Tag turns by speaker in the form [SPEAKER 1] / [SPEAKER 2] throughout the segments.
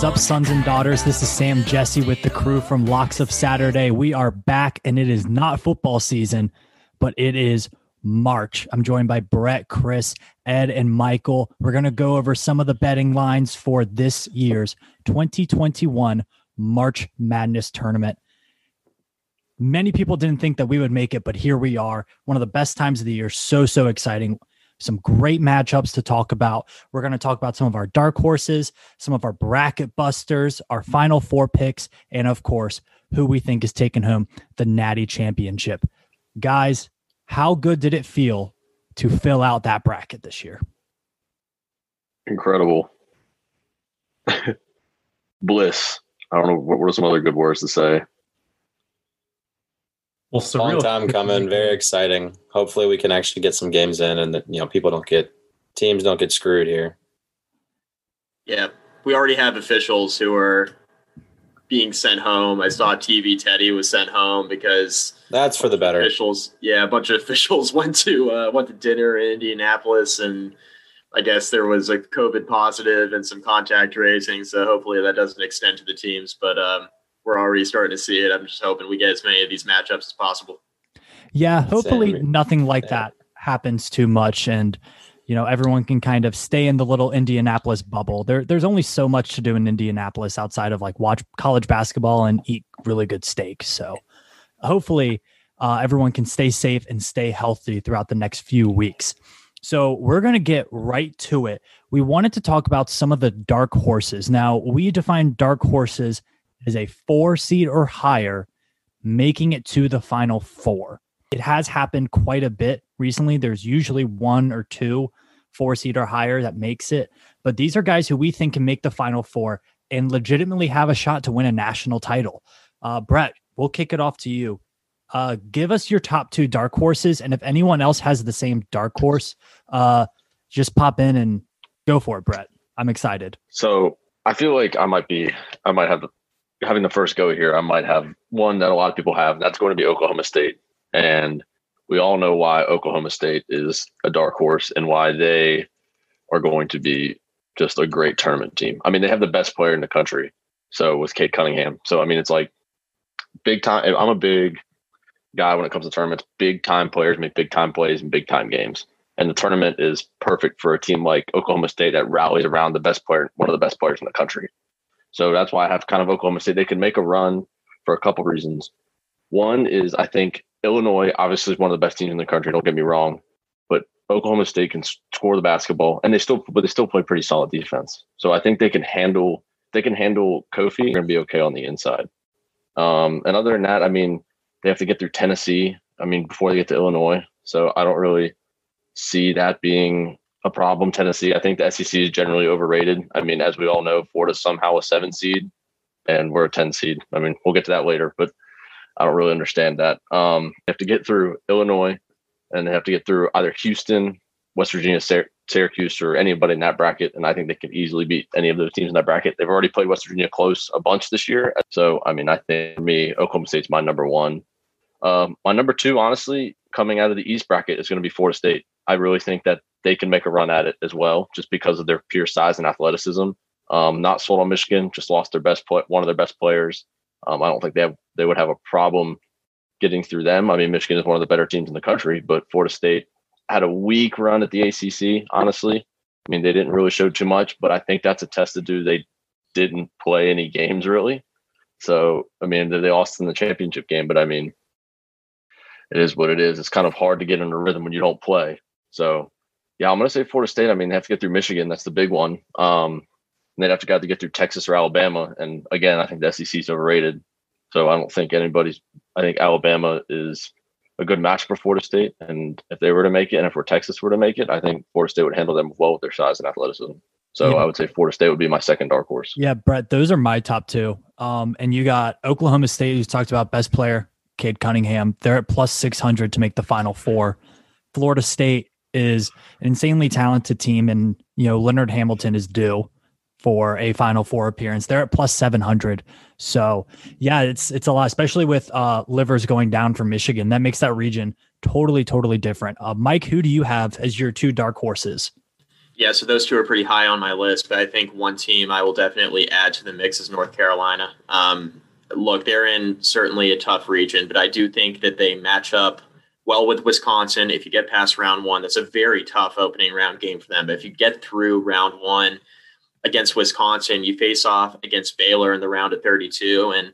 [SPEAKER 1] Is up, sons and daughters? This is Sam Jesse with the crew from Locks of Saturday. We are back, and it is not football season, but it is March. I'm joined by Brett, Chris, Ed, and Michael. We're going to go over some of the betting lines for this year's 2021 March Madness tournament. Many people didn't think that we would make it, but here we are. One of the best times of the year. So, so exciting some great matchups to talk about. We're going to talk about some of our dark horses, some of our bracket busters, our final four picks, and of course, who we think is taking home the Natty Championship. Guys, how good did it feel to fill out that bracket this year?
[SPEAKER 2] Incredible. Bliss. I don't know what were some other good words to say.
[SPEAKER 3] Well, surreal. long time coming, very exciting. Hopefully, we can actually get some games in, and you know people don't get teams don't get screwed here.
[SPEAKER 4] Yeah, we already have officials who are being sent home. I saw TV Teddy was sent home because
[SPEAKER 3] that's for the better.
[SPEAKER 4] Officials, yeah, a bunch of officials went to uh, went to dinner in Indianapolis, and I guess there was a COVID positive and some contact tracing. So hopefully that doesn't extend to the teams, but. Um, we're already starting to see it. I'm just hoping we get as many of these matchups as possible.
[SPEAKER 1] Yeah, hopefully Same. nothing like yeah. that happens too much and you know everyone can kind of stay in the little Indianapolis bubble. There there's only so much to do in Indianapolis outside of like watch college basketball and eat really good steak. So hopefully uh, everyone can stay safe and stay healthy throughout the next few weeks. So we're going to get right to it. We wanted to talk about some of the dark horses. Now, we define dark horses is a four seed or higher, making it to the final four. It has happened quite a bit recently. There's usually one or two four seed or higher that makes it. But these are guys who we think can make the final four and legitimately have a shot to win a national title. Uh, Brett, we'll kick it off to you. Uh, give us your top two dark horses. And if anyone else has the same dark horse, uh, just pop in and go for it, Brett. I'm excited.
[SPEAKER 2] So I feel like I might be, I might have the having the first go here, I might have one that a lot of people have. That's going to be Oklahoma State, and we all know why Oklahoma State is a dark horse and why they are going to be just a great tournament team. I mean, they have the best player in the country. So with Cade Cunningham. So I mean, it's like big time. I'm a big guy when it comes to tournaments. Big time players make big time plays and big time games. And the tournament is perfect for a team like Oklahoma State that rallies around the best player, one of the best players in the country. So that's why I have kind of Oklahoma State. They can make a run for a couple reasons. One is I think Illinois obviously is one of the best teams in the country. Don't get me wrong, but Oklahoma State can score the basketball, and they still, but they still play pretty solid defense. So I think they can handle they can handle Kofi and be okay on the inside. Um, and other than that, I mean, they have to get through Tennessee. I mean, before they get to Illinois. So I don't really see that being a problem. Tennessee, I think the SEC is generally overrated. I mean, as we all know, Florida's somehow a seven seed, and we're a ten seed. I mean, we'll get to that later, but I don't really understand that. Um, they have to get through Illinois, and they have to get through either Houston, West Virginia, Syracuse, or anybody in that bracket. And I think they could easily beat any of those teams in that bracket. They've already played West Virginia close a bunch this year. So, I mean, I think for me, Oklahoma State's my number one. Um, my number two, honestly, coming out of the East bracket is going to be Florida State. I really think that they can make a run at it as well, just because of their pure size and athleticism. Um, not sold on Michigan, just lost their best play, one of their best players. Um, I don't think they have they would have a problem getting through them. I mean, Michigan is one of the better teams in the country, but Florida State had a weak run at the ACC. Honestly, I mean, they didn't really show too much, but I think that's a test to do. They didn't play any games really. So, I mean, they lost in the championship game, but I mean, it is what it is. It's kind of hard to get in a rhythm when you don't play. So yeah, I'm going to say Florida State. I mean, they have to get through Michigan. That's the big one. Um, they'd have to got to get through Texas or Alabama. And again, I think the SEC is overrated. So I don't think anybody's. I think Alabama is a good match for Florida State. And if they were to make it, and if we're Texas were to make it, I think Florida State would handle them well with their size and athleticism. So yeah. I would say Florida State would be my second dark horse.
[SPEAKER 1] Yeah, Brett, those are my top two. Um, and you got Oklahoma State, who's talked about best player, Cade Cunningham. They're at plus 600 to make the final four. Florida State is an insanely talented team, and you know Leonard Hamilton is due for a Final Four appearance. They're at plus seven hundred. So yeah, it's it's a lot, especially with uh, Livers going down from Michigan. That makes that region totally totally different. Uh, Mike, who do you have as your two dark horses?
[SPEAKER 4] Yeah, so those two are pretty high on my list, but I think one team I will definitely add to the mix is North Carolina. Um, look, they're in certainly a tough region, but I do think that they match up well with Wisconsin. If you get past round one, that's a very tough opening round game for them. But if you get through round one against Wisconsin, you face off against Baylor in the round of 32. And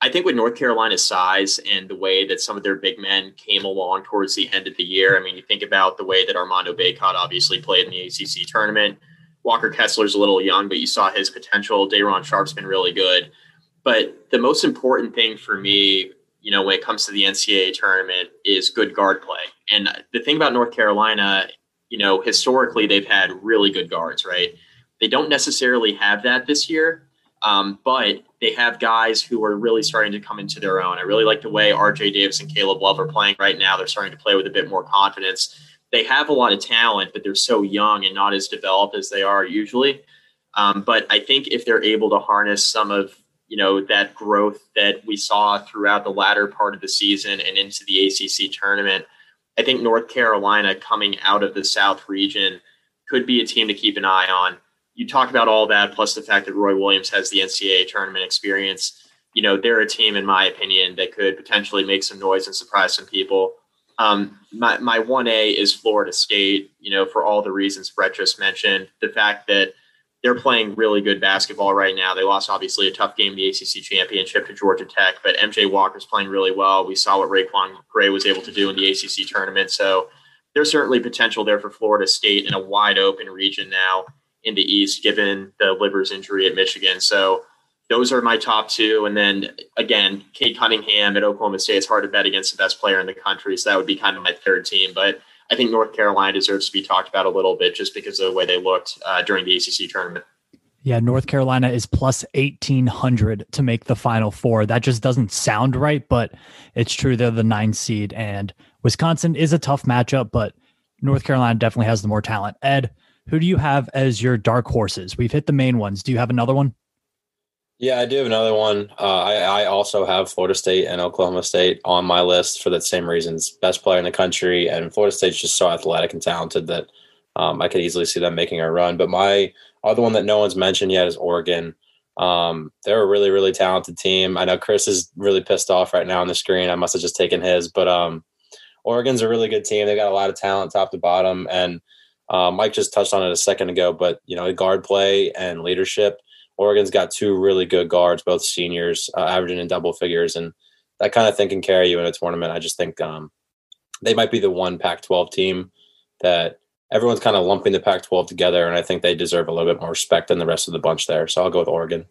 [SPEAKER 4] I think with North Carolina's size and the way that some of their big men came along towards the end of the year, I mean, you think about the way that Armando Bacot obviously played in the ACC tournament. Walker Kessler's a little young, but you saw his potential. Day'Ron Sharpe's been really good. But the most important thing for me, you know, when it comes to the NCAA tournament is good guard play. And the thing about North Carolina, you know, historically they've had really good guards, right? They don't necessarily have that this year, um, but they have guys who are really starting to come into their own. I really like the way RJ Davis and Caleb Love are playing right now. They're starting to play with a bit more confidence. They have a lot of talent, but they're so young and not as developed as they are usually. Um, but I think if they're able to harness some of you know that growth that we saw throughout the latter part of the season and into the ACC tournament. I think North Carolina coming out of the South region could be a team to keep an eye on. You talk about all that, plus the fact that Roy Williams has the NCAA tournament experience. You know, they're a team, in my opinion, that could potentially make some noise and surprise some people. Um, my my one A is Florida State. You know, for all the reasons Brett just mentioned, the fact that they're playing really good basketball right now. They lost obviously a tough game the ACC championship to Georgia Tech, but MJ Walker's playing really well. We saw what RaiQuan Gray was able to do in the ACC tournament. So there's certainly potential there for Florida State in a wide open region now in the East, given the Livers injury at Michigan. So those are my top two. And then again, Cade Cunningham at Oklahoma State. It's hard to bet against the best player in the country. So that would be kind of my third team. But I think North Carolina deserves to be talked about a little bit just because of the way they looked uh, during the ACC tournament.
[SPEAKER 1] Yeah, North Carolina is plus 1800 to make the final four. That just doesn't sound right, but it's true. They're the nine seed, and Wisconsin is a tough matchup, but North Carolina definitely has the more talent. Ed, who do you have as your dark horses? We've hit the main ones. Do you have another one?
[SPEAKER 3] Yeah, I do have another one. Uh, I, I, also have Florida State and Oklahoma State on my list for that same reasons. Best player in the country, and Florida State's just so athletic and talented that um, I could easily see them making a run. But my other one that no one's mentioned yet is Oregon. Um, they're a really, really talented team. I know Chris is really pissed off right now on the screen. I must have just taken his, but um, Oregon's a really good team. They've got a lot of talent top to bottom, and uh, Mike just touched on it a second ago. But you know, guard play and leadership Oregon's got two really good guards, both seniors, uh, averaging in double figures, and that kind of thing can carry you in a tournament. I just think um, they might be the one Pac-12 team that everyone's kind of lumping the Pac-12 together, and I think they deserve a little bit more respect than the rest of the bunch there. So I'll go with Oregon.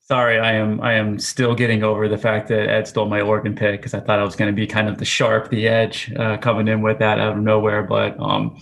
[SPEAKER 5] Sorry, I am I am still getting over the fact that Ed stole my Oregon pick because I thought I was going to be kind of the sharp, the edge uh, coming in with that out of nowhere. But um,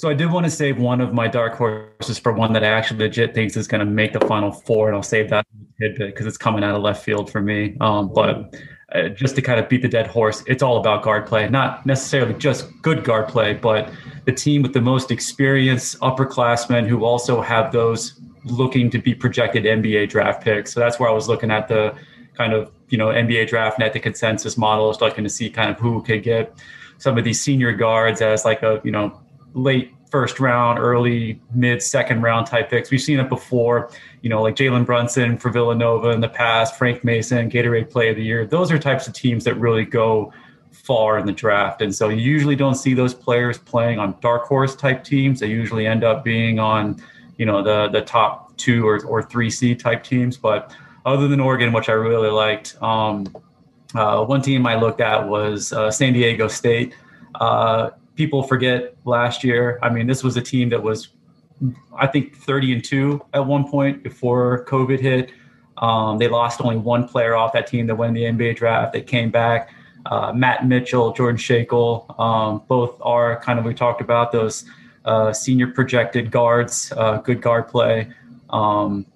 [SPEAKER 5] so I did want to save one of my dark horses for one that I actually legit thinks is going to make the final four, and I'll save that tidbit because it's coming out of left field for me. Um, but uh, just to kind of beat the dead horse, it's all about guard play, not necessarily just good guard play, but the team with the most experience, upperclassmen who also have those looking to be projected NBA draft picks. So that's where I was looking at the kind of you know NBA draft net, the consensus models, looking to see kind of who could get some of these senior guards as like a you know late first round, early mid second round type picks. We've seen it before, you know, like Jalen Brunson for Villanova in the past, Frank Mason, Gatorade Play of the Year. Those are types of teams that really go far in the draft. And so you usually don't see those players playing on dark horse type teams. They usually end up being on, you know, the the top two or, or three C type teams. But other than Oregon, which I really liked, um, uh, one team I looked at was uh, San Diego State. Uh, people forget last year. I mean, this was a team that was, I think, 30 and two at one point before COVID hit. Um, they lost only one player off that team that went in the NBA draft. They came back. Uh, Matt Mitchell, Jordan Schakel, um, both are kind of we talked about those uh, senior projected guards, uh, good guard play. Um,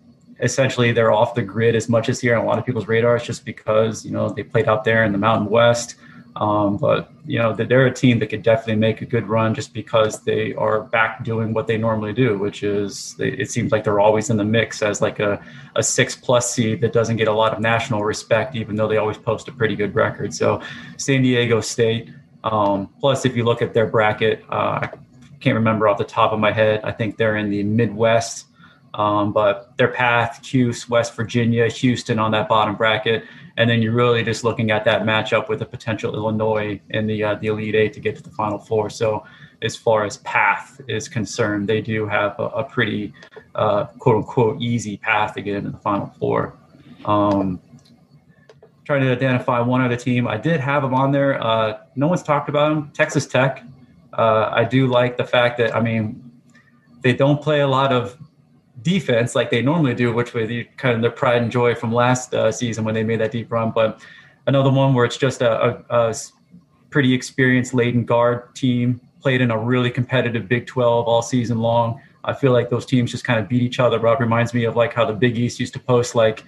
[SPEAKER 5] essentially, they're off the grid as much as here on a lot of people's radars, just because you know they played out there in the Mountain West. Um, but you know that they're a team that could definitely make a good run just because they are back doing what they normally do, which is they, it seems like they're always in the mix as like a, a six plus seed that doesn't get a lot of national respect, even though they always post a pretty good record. So San Diego State. Um, plus, if you look at their bracket, uh, I can't remember off the top of my head. I think they're in the Midwest. Um, but their path, Cuse, West Virginia, Houston on that bottom bracket, and then you're really just looking at that matchup with a potential Illinois in the uh, the Elite Eight to get to the Final Four. So as far as path is concerned, they do have a, a pretty uh, quote unquote easy path to get into the Final Four. Um, trying to identify one other team. I did have them on there. Uh, no one's talked about them. Texas Tech. Uh, I do like the fact that I mean they don't play a lot of defense like they normally do, which was kind of their pride and joy from last uh, season when they made that deep run. But another one where it's just a, a, a pretty experienced laden guard team played in a really competitive Big 12 all season long. I feel like those teams just kind of beat each other up. Reminds me of like how the Big East used to post like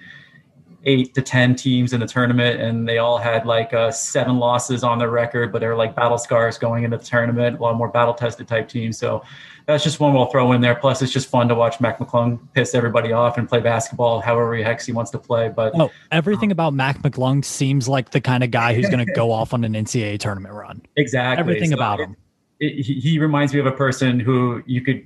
[SPEAKER 5] eight to ten teams in the tournament, and they all had like uh, seven losses on their record, but they were like battle scars going into the tournament. A lot more battle tested type teams. So that's just one we'll throw in there. Plus, it's just fun to watch Mac McClung piss everybody off and play basketball however he hex he wants to play. But
[SPEAKER 1] oh, everything um, about Mac McClung seems like the kind of guy who's going to go off on an NCAA tournament run.
[SPEAKER 5] Exactly.
[SPEAKER 1] Everything so about him.
[SPEAKER 5] It, it, he reminds me of a person who you could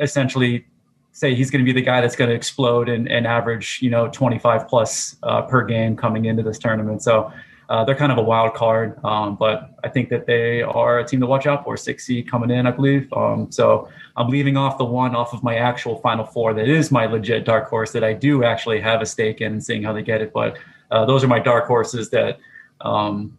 [SPEAKER 5] essentially say he's going to be the guy that's going to explode and, and average, you know, 25 plus uh, per game coming into this tournament. So uh, they're kind of a wild card, um, but I think that they are a team to watch out for. Six seed coming in, I believe. Um, so I'm leaving off the one off of my actual Final Four that is my legit dark horse that I do actually have a stake in and seeing how they get it. But uh, those are my dark horses that um,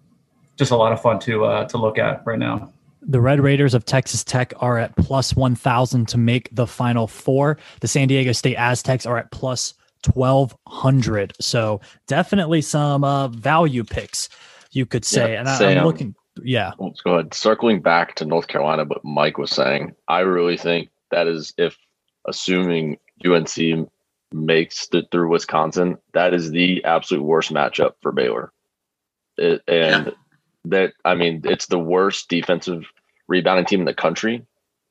[SPEAKER 5] just a lot of fun to uh, to look at right now.
[SPEAKER 1] The Red Raiders of Texas Tech are at plus 1,000 to make the final four. The San Diego State Aztecs are at plus 1,200. So definitely some uh, value picks, you could say. Yeah, and I, am looking, yeah.
[SPEAKER 2] Let's go ahead. Circling back to North Carolina, but Mike was saying, I really think that is if assuming UNC makes it through Wisconsin, that is the absolute worst matchup for Baylor. It, and yeah. that, I mean, it's the worst defensive rebounding team in the country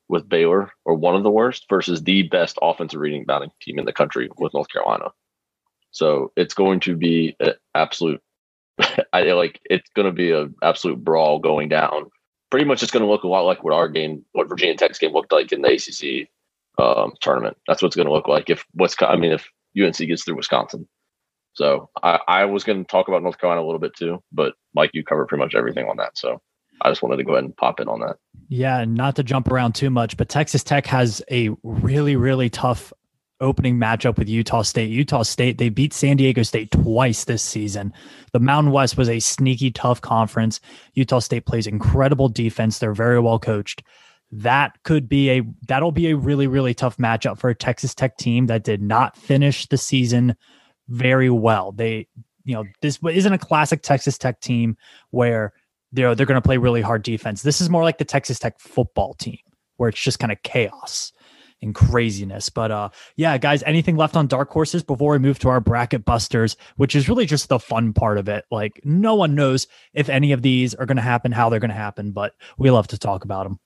[SPEAKER 2] with Baylor, or one of the worst, versus the best offensive reading rebounding team in the country with North Carolina. So it's going to be an absolute. I like it's going to be an absolute brawl going down. Pretty much, it's going to look a lot like what our game, what Virginia Tech's game looked like in the ACC um, tournament. That's what's going to look like if what's. I mean, if UNC gets through Wisconsin. So I, I was going to talk about North Carolina a little bit too, but Mike, you covered pretty much everything on that. So I just wanted to go ahead and pop in on that.
[SPEAKER 1] Yeah, not to jump around too much, but Texas Tech has a really, really tough opening matchup with Utah State. Utah State, they beat San Diego State twice this season. The Mountain West was a sneaky, tough conference. Utah State plays incredible defense. They're very well coached. That could be a that'll be a really, really tough matchup for a Texas Tech team that did not finish the season very well. They, you know, this isn't a classic Texas Tech team where they're they're going to play really hard defense. This is more like the Texas Tech football team where it's just kind of chaos and craziness. But uh yeah, guys, anything left on dark horses before we move to our bracket busters, which is really just the fun part of it. Like no one knows if any of these are going to happen, how they're going to happen, but we love to talk about them.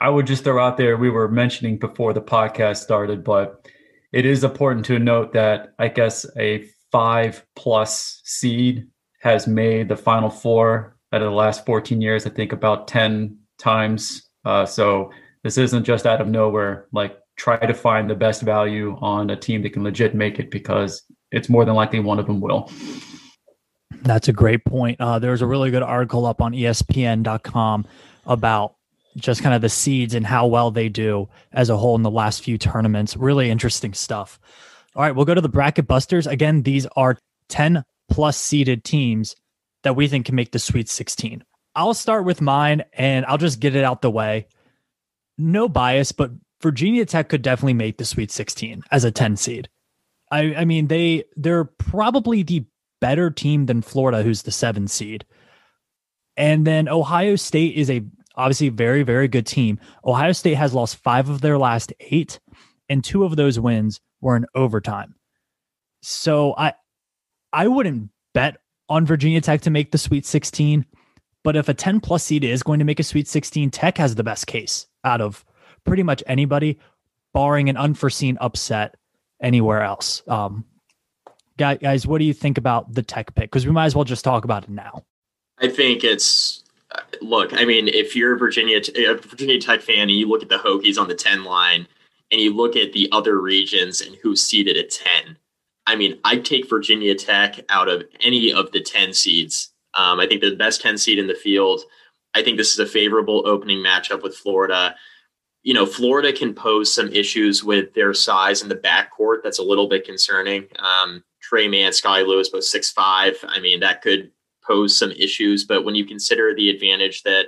[SPEAKER 5] I would just throw out there we were mentioning before the podcast started, but it is important to note that I guess a 5 plus seed has made the Final Four out of the last 14 years, I think about 10 times. Uh, so this isn't just out of nowhere. Like, try to find the best value on a team that can legit make it because it's more than likely one of them will.
[SPEAKER 1] That's a great point. Uh, there's a really good article up on ESPN.com about just kind of the seeds and how well they do as a whole in the last few tournaments. Really interesting stuff. All right, we'll go to the bracket busters. Again, these are 10 plus seeded teams that we think can make the Sweet 16. I'll start with mine and I'll just get it out the way. No bias, but Virginia Tech could definitely make the Sweet 16 as a 10 seed. I, I mean, they they're probably the better team than Florida, who's the seven seed. And then Ohio State is a obviously very, very good team. Ohio State has lost five of their last eight, and two of those wins were in overtime. So I I wouldn't bet on Virginia Tech to make the Sweet 16, but if a 10 plus seed is going to make a Sweet 16, Tech has the best case out of pretty much anybody, barring an unforeseen upset anywhere else. Um, guys, what do you think about the Tech pick? Because we might as well just talk about it now.
[SPEAKER 4] I think it's look, I mean, if you're a Virginia a Virginia Tech fan and you look at the Hokies on the 10 line and you look at the other regions and who's seated at 10, I mean, I'd take Virginia Tech out of any of the 10 seeds. Um, I think they're the best 10 seed in the field. I think this is a favorable opening matchup with Florida. You know, Florida can pose some issues with their size in the backcourt. That's a little bit concerning. Um, Tre Mann, Sky Lewis, both six five. I mean, that could pose some issues. But when you consider the advantage that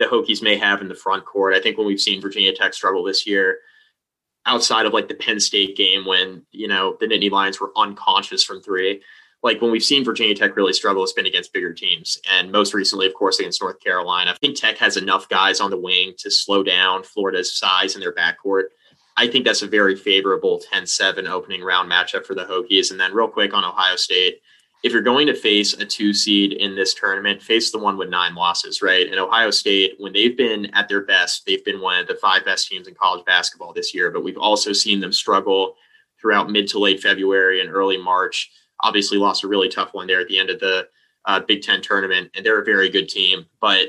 [SPEAKER 4] the Hokies may have in the front court, I think when we've seen Virginia Tech struggle this year, outside of like the Penn State game when you know the Nittany Lions were unconscious from three, like when we've seen Virginia Tech really struggle, it's been against bigger teams, and most recently, of course, against North Carolina. I think Tech has enough guys on the wing to slow down Florida's size in their backcourt. I think that's a very favorable 10-7 opening round matchup for the Hokies. And then real quick on Ohio State, if you're going to face a two seed in this tournament, face the one with nine losses, right? And Ohio State, when they've been at their best, they've been one of the five best teams in college basketball this year. But we've also seen them struggle throughout mid to late February and early March. Obviously, lost a really tough one there at the end of the uh, Big Ten tournament, and they're a very good team, but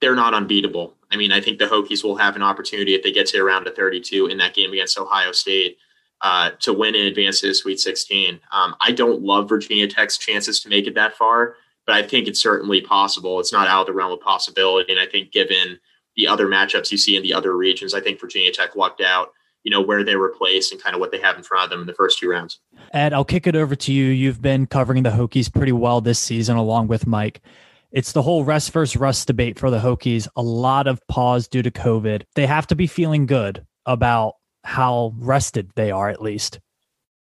[SPEAKER 4] they're not unbeatable. I mean, I think the Hokies will have an opportunity if they get to around a 32 in that game against Ohio State uh, to win and advance to the Sweet 16. Um, I don't love Virginia Tech's chances to make it that far, but I think it's certainly possible. It's not out of the realm of possibility. And I think given the other matchups you see in the other regions, I think Virginia Tech lucked out you know where they were placed and kind of what they have in front of them in the first two rounds.
[SPEAKER 1] Ed, I'll kick it over to you. You've been covering the Hokies pretty well this season, along with Mike. It's the whole rest versus rust debate for the Hokies. A lot of pause due to COVID. They have to be feeling good about how rested they are, at least.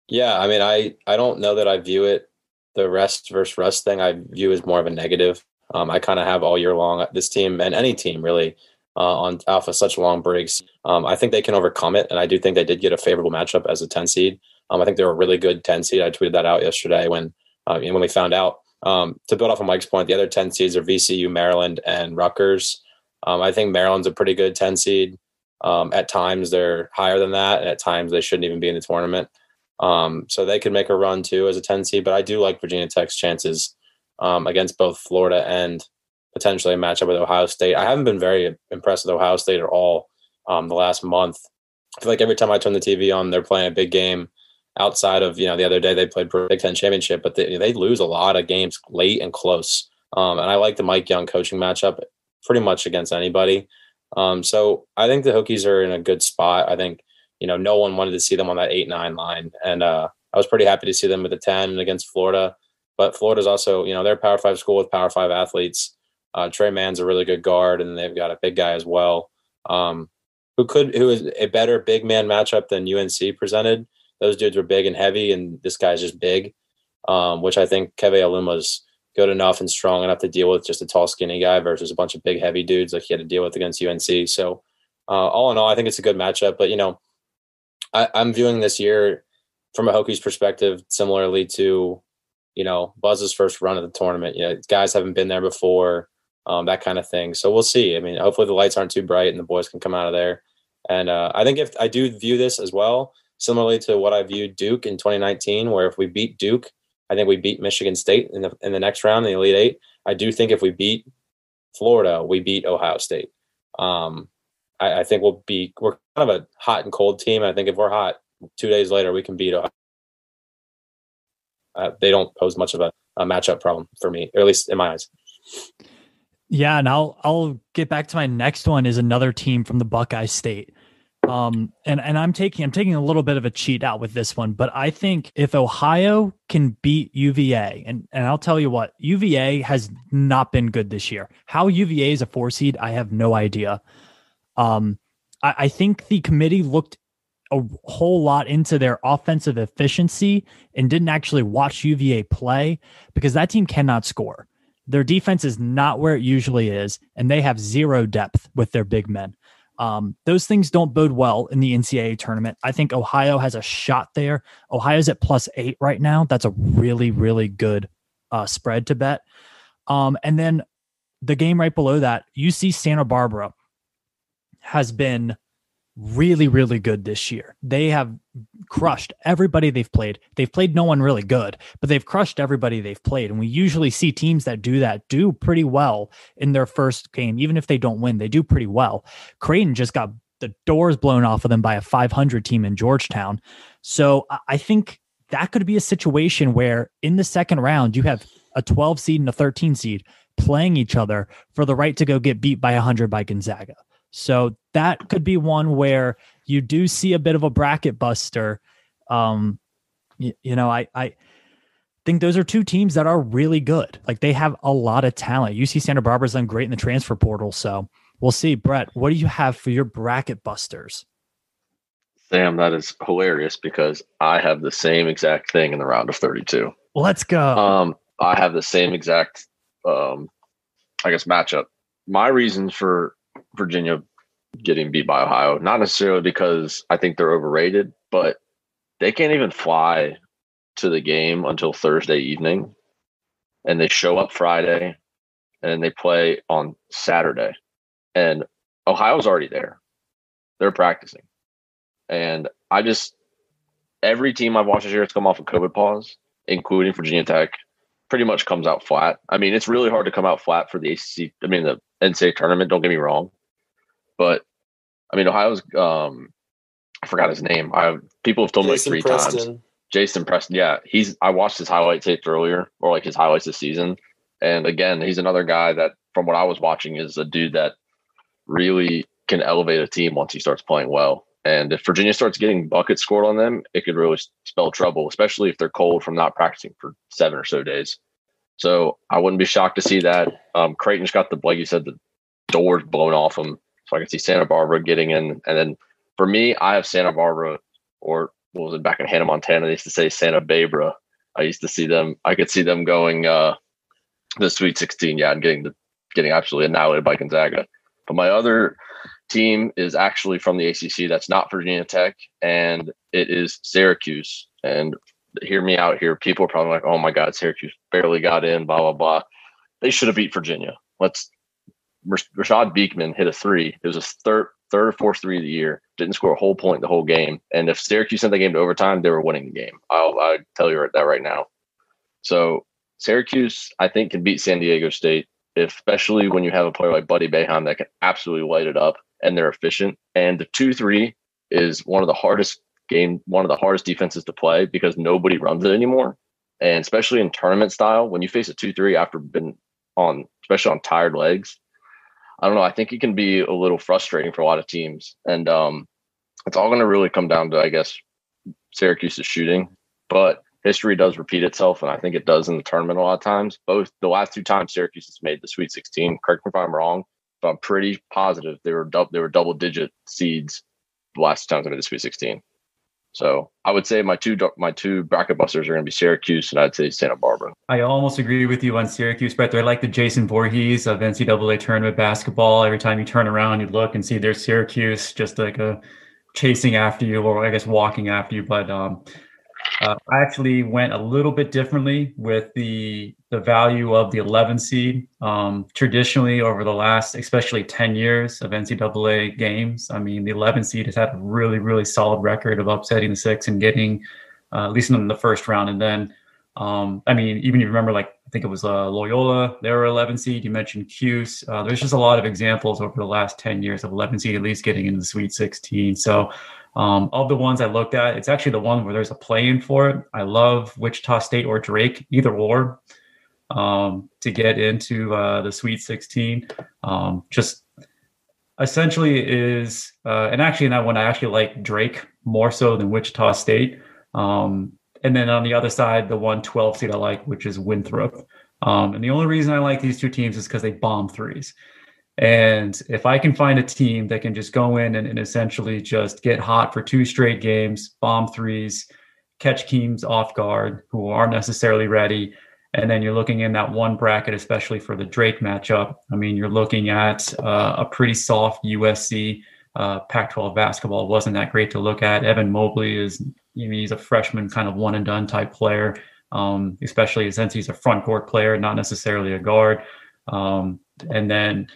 [SPEAKER 3] Yeah, I mean, I I don't know that I view it the rest versus rust thing. I view as more of a negative. Um, I kind of have all year long this team and any team really uh, on alpha such long breaks. Um, I think they can overcome it, and I do think they did get a favorable matchup as a 10 seed. Um, I think they're a really good 10 seed. I tweeted that out yesterday when uh, when we found out. Um, to build off of Mike's point, the other 10 seeds are VCU, Maryland, and Rutgers. Um, I think Maryland's a pretty good 10 seed. Um, at times they're higher than that, and at times they shouldn't even be in the tournament. Um, so they could make a run too as a 10 seed, but I do like Virginia Tech's chances um, against both Florida and potentially a matchup with Ohio State. I haven't been very impressed with Ohio State at all um, the last month. I feel like every time I turn the TV on, they're playing a big game. Outside of you know the other day they played Big Ten championship, but they, they lose a lot of games late and close. Um, and I like the Mike Young coaching matchup pretty much against anybody. Um, so I think the Hokies are in a good spot. I think you know no one wanted to see them on that eight nine line, and uh, I was pretty happy to see them with a ten against Florida. But Florida's also you know they're a Power Five school with Power Five athletes. Uh, Tre Mann's a really good guard, and they've got a big guy as well, um, who could who is a better big man matchup than UNC presented. Those dudes were big and heavy, and this guy's just big, um, which I think Keve Aluma's good enough and strong enough to deal with just a tall, skinny guy versus a bunch of big, heavy dudes like he had to deal with against UNC. So, uh, all in all, I think it's a good matchup. But you know, I, I'm viewing this year from a Hokies perspective similarly to you know Buzz's first run of the tournament. You know, guys haven't been there before um, that kind of thing. So we'll see. I mean, hopefully the lights aren't too bright and the boys can come out of there. And uh, I think if I do view this as well, similarly to what I viewed Duke in 2019, where if we beat Duke, I think we beat Michigan State in the in the next round in the Elite Eight. I do think if we beat Florida, we beat Ohio State. Um, I, I, think we'll be we're kind of a hot and cold team. I think if we're hot, two days later we can beat Ohio. Uh, they don't pose much of a, a matchup problem for me, or at least in my eyes.
[SPEAKER 1] Yeah, and I'll I'll get back to my next one is another team from the Buckeye State. Um and and I'm taking I'm taking a little bit of a cheat out with this one, but I think if Ohio can beat UVA and and I'll tell you what, UVA has not been good this year. How UVA is a 4 seed, I have no idea. Um I, I think the committee looked a whole lot into their offensive efficiency and didn't actually watch UVA play because that team cannot score. Their defense is not where it usually is, and they have zero depth with their big men. Um, those things don't bode well in the NCAA tournament. I think Ohio has a shot there. Ohio's at plus eight right now. That's a really, really good uh, spread to bet. Um, and then the game right below that, UC Santa Barbara has been really, really good this year. They have crushed everybody they've played. They've played no one really good, but they've crushed everybody they've played. And we usually see teams that do that do pretty well in their first game, even if they don't win, they do pretty well. Creighton just got the doors blown off of them by a 500 team in Georgetown. So I think that could be a situation where in the second round you have a 12 seed and a 13 seed playing each other for the right to go get beat by 100 by Gonzaga. So that could be one where you do see a bit of a bracket buster. Um, you, you know, I, I think those are two teams that are really good. Like they have a lot of talent. UC Santa Barbara's done great in the transfer portal. So we'll see. Brett, what do you have for your bracket busters?
[SPEAKER 2] Sam, that is hilarious because I have the same exact thing in the round of 32.
[SPEAKER 1] Let's go.
[SPEAKER 2] Um, I have the same exact, um, I guess, matchup. My reasons for Virginia getting beat by Ohio, not necessarily because I think they're overrated, but they can't even fly to the game until Thursday evening. And they show up Friday and they play on Saturday. And Ohio's already there. They're practicing. And I just every team I've watched this year has come off a of COVID pause, including Virginia Tech, pretty much comes out flat. I mean, it's really hard to come out flat for the ACC. I mean, the NCAA tournament. Don't get me wrong, but I mean, Ohio's. Um, I forgot his name. I people have told Jason me like three Preston. times. Jason Preston. Yeah, he's. I watched his highlight tapes earlier, or like his highlights this season, and again, he's another guy that, from what I was watching, is a dude that really can elevate a team once he starts playing well. And if Virginia starts getting buckets scored on them, it could really spell trouble, especially if they're cold from not practicing for seven or so days. So I wouldn't be shocked to see that. Um, Creighton's got the, like you said, the doors blown off them. So I can see Santa Barbara getting in. And then for me, I have Santa Barbara, or what was it back in Hannah, Montana? They used to say Santa Barbara. I used to see them, I could see them going uh, the Sweet 16, yeah, and getting the getting absolutely annihilated by Gonzaga. But my other team is actually from the ACC. That's not Virginia Tech, and it is Syracuse. And hear me out here. People are probably like, "Oh my God, Syracuse barely got in." Blah blah blah. They should have beat Virginia. Let's. Rashad Beekman hit a three. It was a third, third or fourth three of the year. Didn't score a whole point the whole game. And if Syracuse sent the game to overtime, they were winning the game. I'll, I'll tell you that right now. So Syracuse, I think, can beat San Diego State, especially when you have a player like Buddy Boeheim that can absolutely light it up and they're efficient. And the two three is one of the hardest game, one of the hardest defenses to play because nobody runs it anymore. And especially in tournament style, when you face a two three after been on, especially on tired legs, I don't know. I think it can be a little frustrating for a lot of teams, and um, it's all going to really come down to, I guess, Syracuse's shooting. But history does repeat itself, and I think it does in the tournament a lot of times. Both the last two times Syracuse has made the Sweet 16. Correct me if I'm wrong but I'm pretty positive they were they were double digit seeds the last times I made the Sweet 16. So I would say my two my two bracket busters are going to be Syracuse and I'd say Santa Barbara.
[SPEAKER 5] I almost agree with you on Syracuse, but I like the Jason Voorhees of NCAA tournament basketball. Every time you turn around, you look and see there's Syracuse, just like a chasing after you, or I guess walking after you. But um, uh, I actually went a little bit differently with the the value of the 11 seed. Um, traditionally, over the last, especially 10 years of NCAA games, I mean, the 11 seed has had a really, really solid record of upsetting the six and getting uh, at least in the first round. And then, um, I mean, even you remember, like I think it was uh, Loyola, they were 11 seed. You mentioned Cuse. Uh, there's just a lot of examples over the last 10 years of 11 seed at least getting into the Sweet 16. So um, of the ones I looked at, it's actually the one where there's a play-in for it. I love Wichita State or Drake, either or, um, to get into uh, the Sweet 16. Um, just essentially is, uh, and actually in that one, I actually like Drake more so than Wichita State. Um, and then on the other side, the 112 seed I like, which is Winthrop. Um, and the only reason I like these two teams is because they bomb threes. And if I can find a team that can just go in and, and, essentially just get hot for two straight games, bomb threes, catch teams off guard who aren't necessarily ready, and then you're looking in that one bracket, especially for the Drake matchup. I mean, you're looking at uh, a pretty soft USC. Uh, Pac-12 basketball wasn't that great to look at. Evan Mobley is, you know, he's a freshman, kind of one and done type player, um, especially since he's a front court player, not necessarily a guard. Um, and then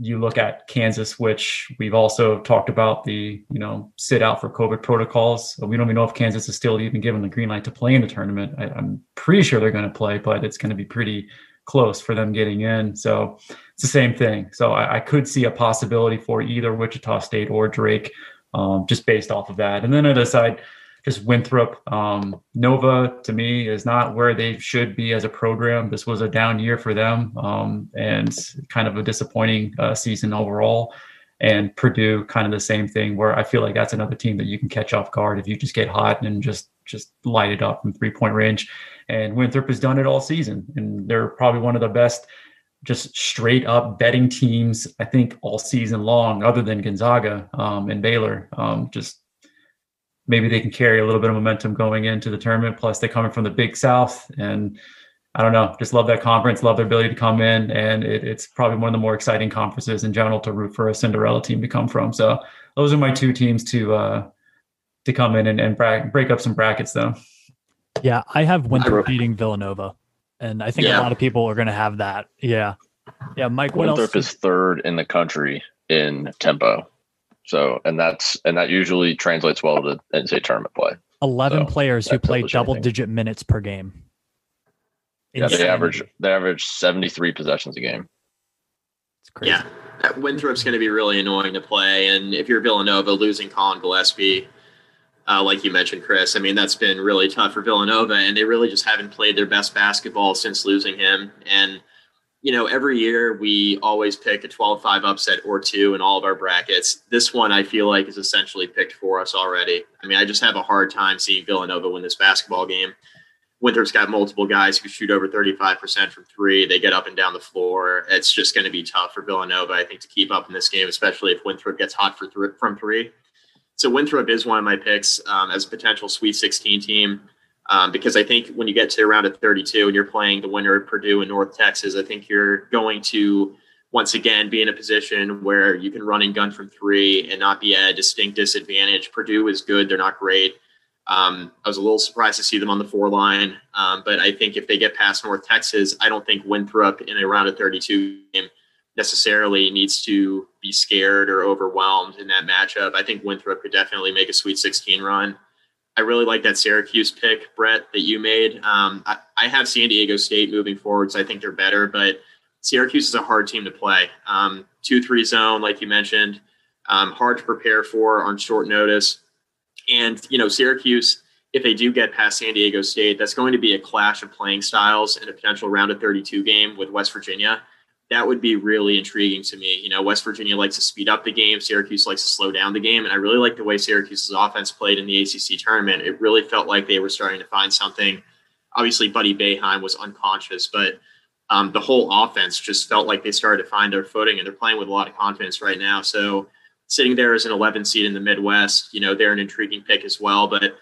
[SPEAKER 5] you look at Kansas, which we've also talked about the you know sit out for COVID protocols. We don't even know if Kansas is still even given the green light to play in the tournament. I, am pretty sure they're going to play, but it's going to be pretty close for them getting in. So it's the same thing. So I, I could see a possibility for either Wichita State or Drake, um, just based off of that. And then a side just Winthrop. Um, Nova to me is not where they should be as a program. This was a down year for them um, and kind of a disappointing uh, season overall. And Purdue, kind of the same thing, where I feel like that's another team that you can catch off guard if you just get hot and just just light it up from three point range. And Winthrop has done it all season, and they're probably one of the best just straight up betting teams, I think, all season long, other than Gonzaga um, and Baylor. Um, just maybe they can carry a little bit of momentum going into the tournament. Plus, they're coming from the Big South, and I don't know, just love that conference, love their ability to come in, and it, it's probably one of the more exciting conferences in general to root for a Cinderella team to come from. So those are my two teams to uh, to come in and, and bra- break up some brackets, though.
[SPEAKER 1] Yeah, I have Winthrop beating Villanova, and I think yeah. a lot of people are going to have that. Yeah, yeah, Mike. What
[SPEAKER 2] Winthrop else? is third in the country in tempo. So, and that's and that usually translates well to NCAA tournament play.
[SPEAKER 1] Eleven so players who play double digit minutes per game.
[SPEAKER 2] Yeah, they average they average seventy three possessions a game.
[SPEAKER 4] It's crazy. Yeah, Winthrop's going to be really annoying to play, and if you're Villanova losing Collin Gillespie, uh, like you mentioned, Chris, I mean that's been really tough for Villanova, and they really just haven't played their best basketball since losing him, and you know, every year we always pick a 12 5 upset or two in all of our brackets. This one I feel like is essentially picked for us already. I mean, I just have a hard time seeing Villanova win this basketball game. Winthrop's got multiple guys who shoot over 35% from three. They get up and down the floor. It's just going to be tough for Villanova, I think, to keep up in this game, especially if Winthrop gets hot for th- from three. So Winthrop is one of my picks um, as a potential Sweet 16 team um, because I think when you get to around a 32 and you're playing the winner of Purdue and North Texas, I think you're going to once again be in a position where you can run and gun from three and not be at a distinct disadvantage. Purdue is good; they're not great. Um, I was a little surprised to see them on the four line, um, but I think if they get past North Texas, I don't think Winthrop in a round of 32 game necessarily needs to be scared or overwhelmed in that matchup. I think Winthrop could definitely make a Sweet 16 run. I really like that Syracuse pick, Brett, that you made. Um, I, I, have San Diego State moving forward, so I think they're better, but Syracuse is a hard team to play. Um, 2 3 zone, like you mentioned, um, hard to prepare for on short notice. And, you know, Syracuse, if they do get past San Diego State, that's going to be a clash of playing styles in a potential round of 32 game with West Virginia that would be really intriguing to me. You know, West Virginia likes to speed up the game, Syracuse likes to slow down the game, and I really like the way Syracuse's offense played in the ACC tournament. It really felt like they were starting to find something. Obviously, Buddy Boeheim was unconscious, but um, the whole offense just felt like they started to find their footing, and they're playing with a lot of confidence right now. So, sitting there as an 11 seed in the Midwest, you know, they're an intriguing pick as well. But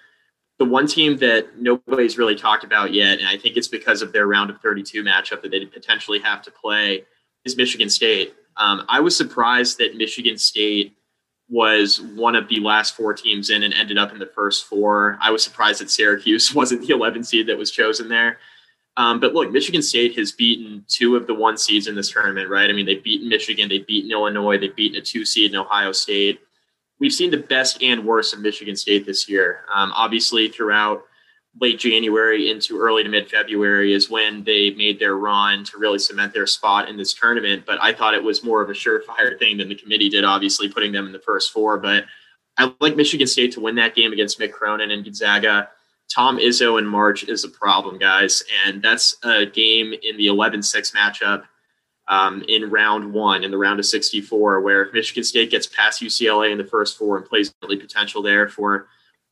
[SPEAKER 4] the one team that nobody's really talked about yet, and I think it's because of their round of 32 matchup that they potentially have to play is Michigan State. Um, I was surprised that Michigan State was one of the last four teams in and ended up in the first four. I was surprised that Syracuse wasn't the 11 seed that was chosen there. Um, but look, Michigan State has beaten two of the one seeds in this tournament, right? I mean, they've beaten Michigan, they've beaten Illinois, they've beaten a two seed in Ohio State. We've seen the best and worst of Michigan State this year. Um, obviously, throughout late January into early to mid February is when they made their run to really cement their spot in this tournament. But I thought it was more of a surefire thing than the committee did, obviously putting them in the first four. But I like Michigan State to win that game against Mick Cronin and Gonzaga. Tom Izzo in March is a problem, guys. And that's a game in the 11 6 matchup um, in round one, in the round of 64, where Michigan State gets past UCLA in the first four and plays early potential there for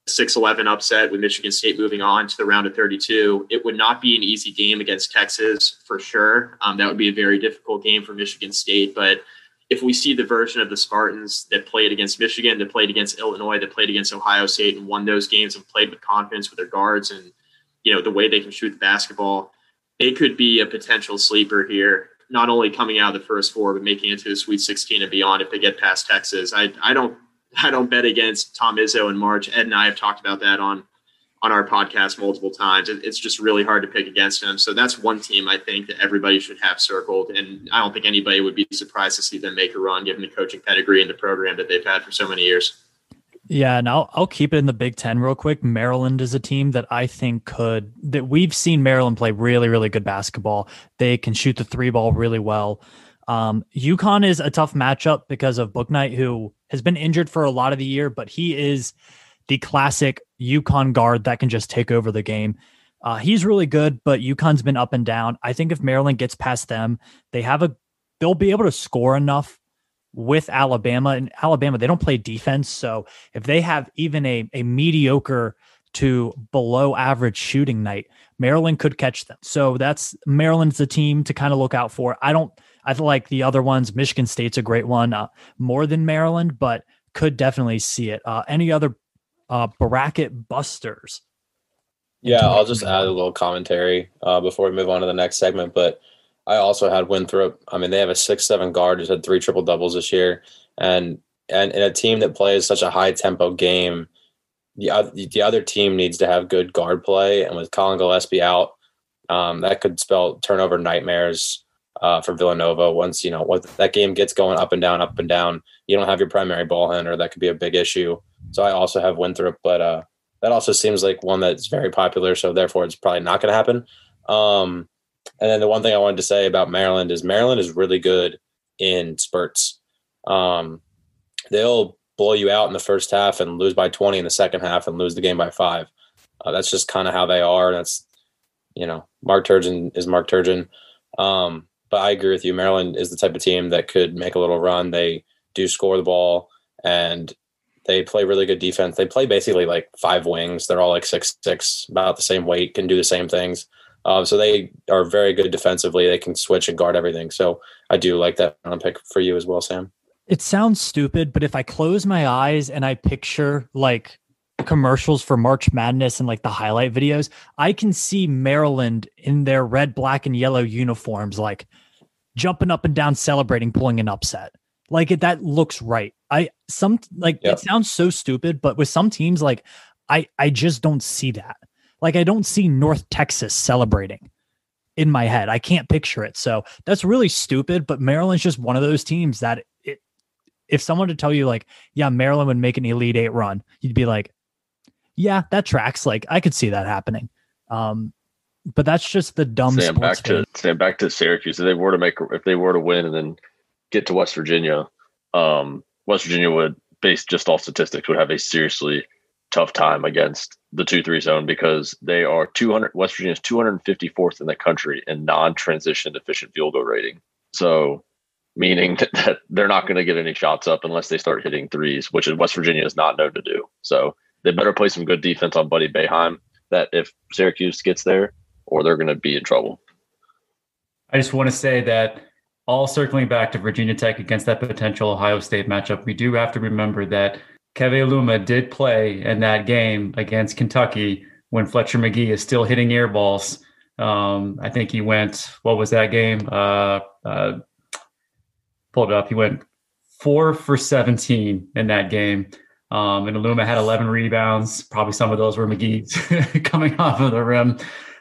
[SPEAKER 4] 6-11 upset with Michigan State moving on to the round of 32. It would not be an easy game against Texas for sure. Um, that would be a very difficult game for Michigan State. But if we see the version of the Spartans that played against Michigan, that played against Illinois, that played against Ohio State and won those games and played with confidence with their guards and you know the way they can shoot the basketball, they could be a potential sleeper here. Not only coming out of the first four, but making it to the Sweet 16 and beyond if they get past Texas. I I don't I don't bet against Tom Izzo in March. Ed and I have talked about that on on our podcast multiple times. It, it's just really hard to pick against them. So that's one team I think that everybody should have circled. And I don't think anybody would be surprised to see them make a run given the coaching pedigree and the program that they've had for so many years.
[SPEAKER 1] Yeah, and I'll I'll keep it in the Big Ten real quick. Maryland is a team that I think could that we've seen Maryland play really, really good basketball. They can shoot the three ball really well. Um, UConn is a tough matchup because of Bouknight, who has been injured for a lot of the year, but he is the classic UConn guard that can just take over the game. Uh, he's really good, but UConn's been up and down. I think if Maryland gets past them, they have a they'll be able to score enough with Alabama. And Alabama, they don't play defense. So if they have even a, a mediocre to below average shooting night, Maryland could catch them. So that's Maryland's the team to kind of look out for. I don't, I feel like the other ones, Michigan State's a great one, uh, more than Maryland, but could definitely see it. Uh, any other uh, bracket busters.
[SPEAKER 3] Yeah, I'll just add a little commentary uh, before we move on to the next segment. But I also had Winthrop. I mean, they have a six-seven guard who's had three triple doubles this year, and and in a team that plays such a high tempo game, the the other team needs to have good guard play. And with Collin Gillespie out, um, that could spell turnover nightmares uh, for Villanova. Once you know what that game gets going up and down, up and down, you don't have your primary ball handler. That could be a big issue. So I also have Winthrop, but uh, that also seems like one that's very popular. So therefore, it's probably not going to happen. Um, and then the one thing I wanted to say about Maryland is Maryland is really good in spurts. Um, they'll blow you out in the first half and lose by 20 in the second half and lose the game by five. Uh, that's just kind of how they are. That's, you know, Mark Turgeon is Mark Turgeon. Um, but I agree with you. Maryland is the type of team that could make a little run. They do score the ball and they play really good defense. They play basically like five wings. They're all like six six, about the same weight, can do the same things. Um, so they are very good defensively. They can switch and guard everything. So I do like that pick for you as well, Sam.
[SPEAKER 1] It sounds stupid, but if I close my eyes and I picture like commercials for March Madness and like the highlight videos, I can see Maryland in their red, black, and yellow uniforms, like jumping up and down, celebrating, pulling an upset. Like it, that looks right. I some like yep. it sounds so stupid, but with some teams, like I I just don't see that. Like I don't see North Texas celebrating in my head. I can't picture it. So that's really stupid. But Maryland's just one of those teams that it, if someone to tell you like, yeah, Maryland would make an Elite Eight run, you'd be like, yeah, that tracks. Like I could see that happening. Um, but that's just the dumb.
[SPEAKER 2] Sam back to Sam back to Syracuse. If they were to make, if they were to win and then get to West Virginia, um, West Virginia would, based just off statistics, would have a seriously tough time against the two three zone because they are 200. West Virginia is 254th in the country in non-transition efficient field goal rating. So, meaning that they're not going to get any shots up unless they start hitting threes, which West Virginia is not known to do. So they better play some good defense on Buddy Boeheim. That if Syracuse gets there, or they're going to be in trouble.
[SPEAKER 5] I just want to say that all circling back to Virginia Tech against that potential Ohio State matchup, we do have to remember that Keve Aluma did play in that game against Kentucky when Fletcher Magee is still hitting air balls. Um, I think he went, what was that game? Uh, uh, pulled it up. He went four for 17 in that game. Um, and Aluma had 11 rebounds. Probably some of those were Magee's coming off of the rim.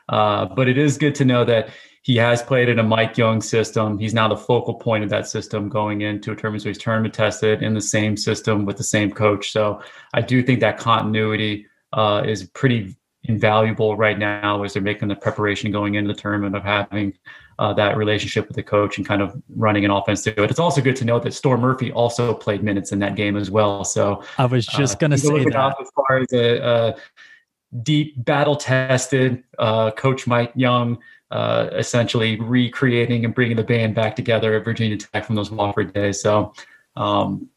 [SPEAKER 5] Uh, but it is good to know that he has played in a Mike Young system. He's now the focal point of that system going into a tournament. So he's tournament tested in the same system with the same coach. So I do think that continuity uh, is pretty invaluable right now as they're making the preparation going into the tournament of having uh, that relationship with the coach and kind of running an offense to it. It's also good to know that Storm Murphy also played minutes in that game as well. So
[SPEAKER 1] I was just uh, going to say that
[SPEAKER 5] as far as a, a deep battle tested uh, coach Mike Young uh, essentially recreating and bringing the band back together at Virginia Tech from those Wofford days. So um,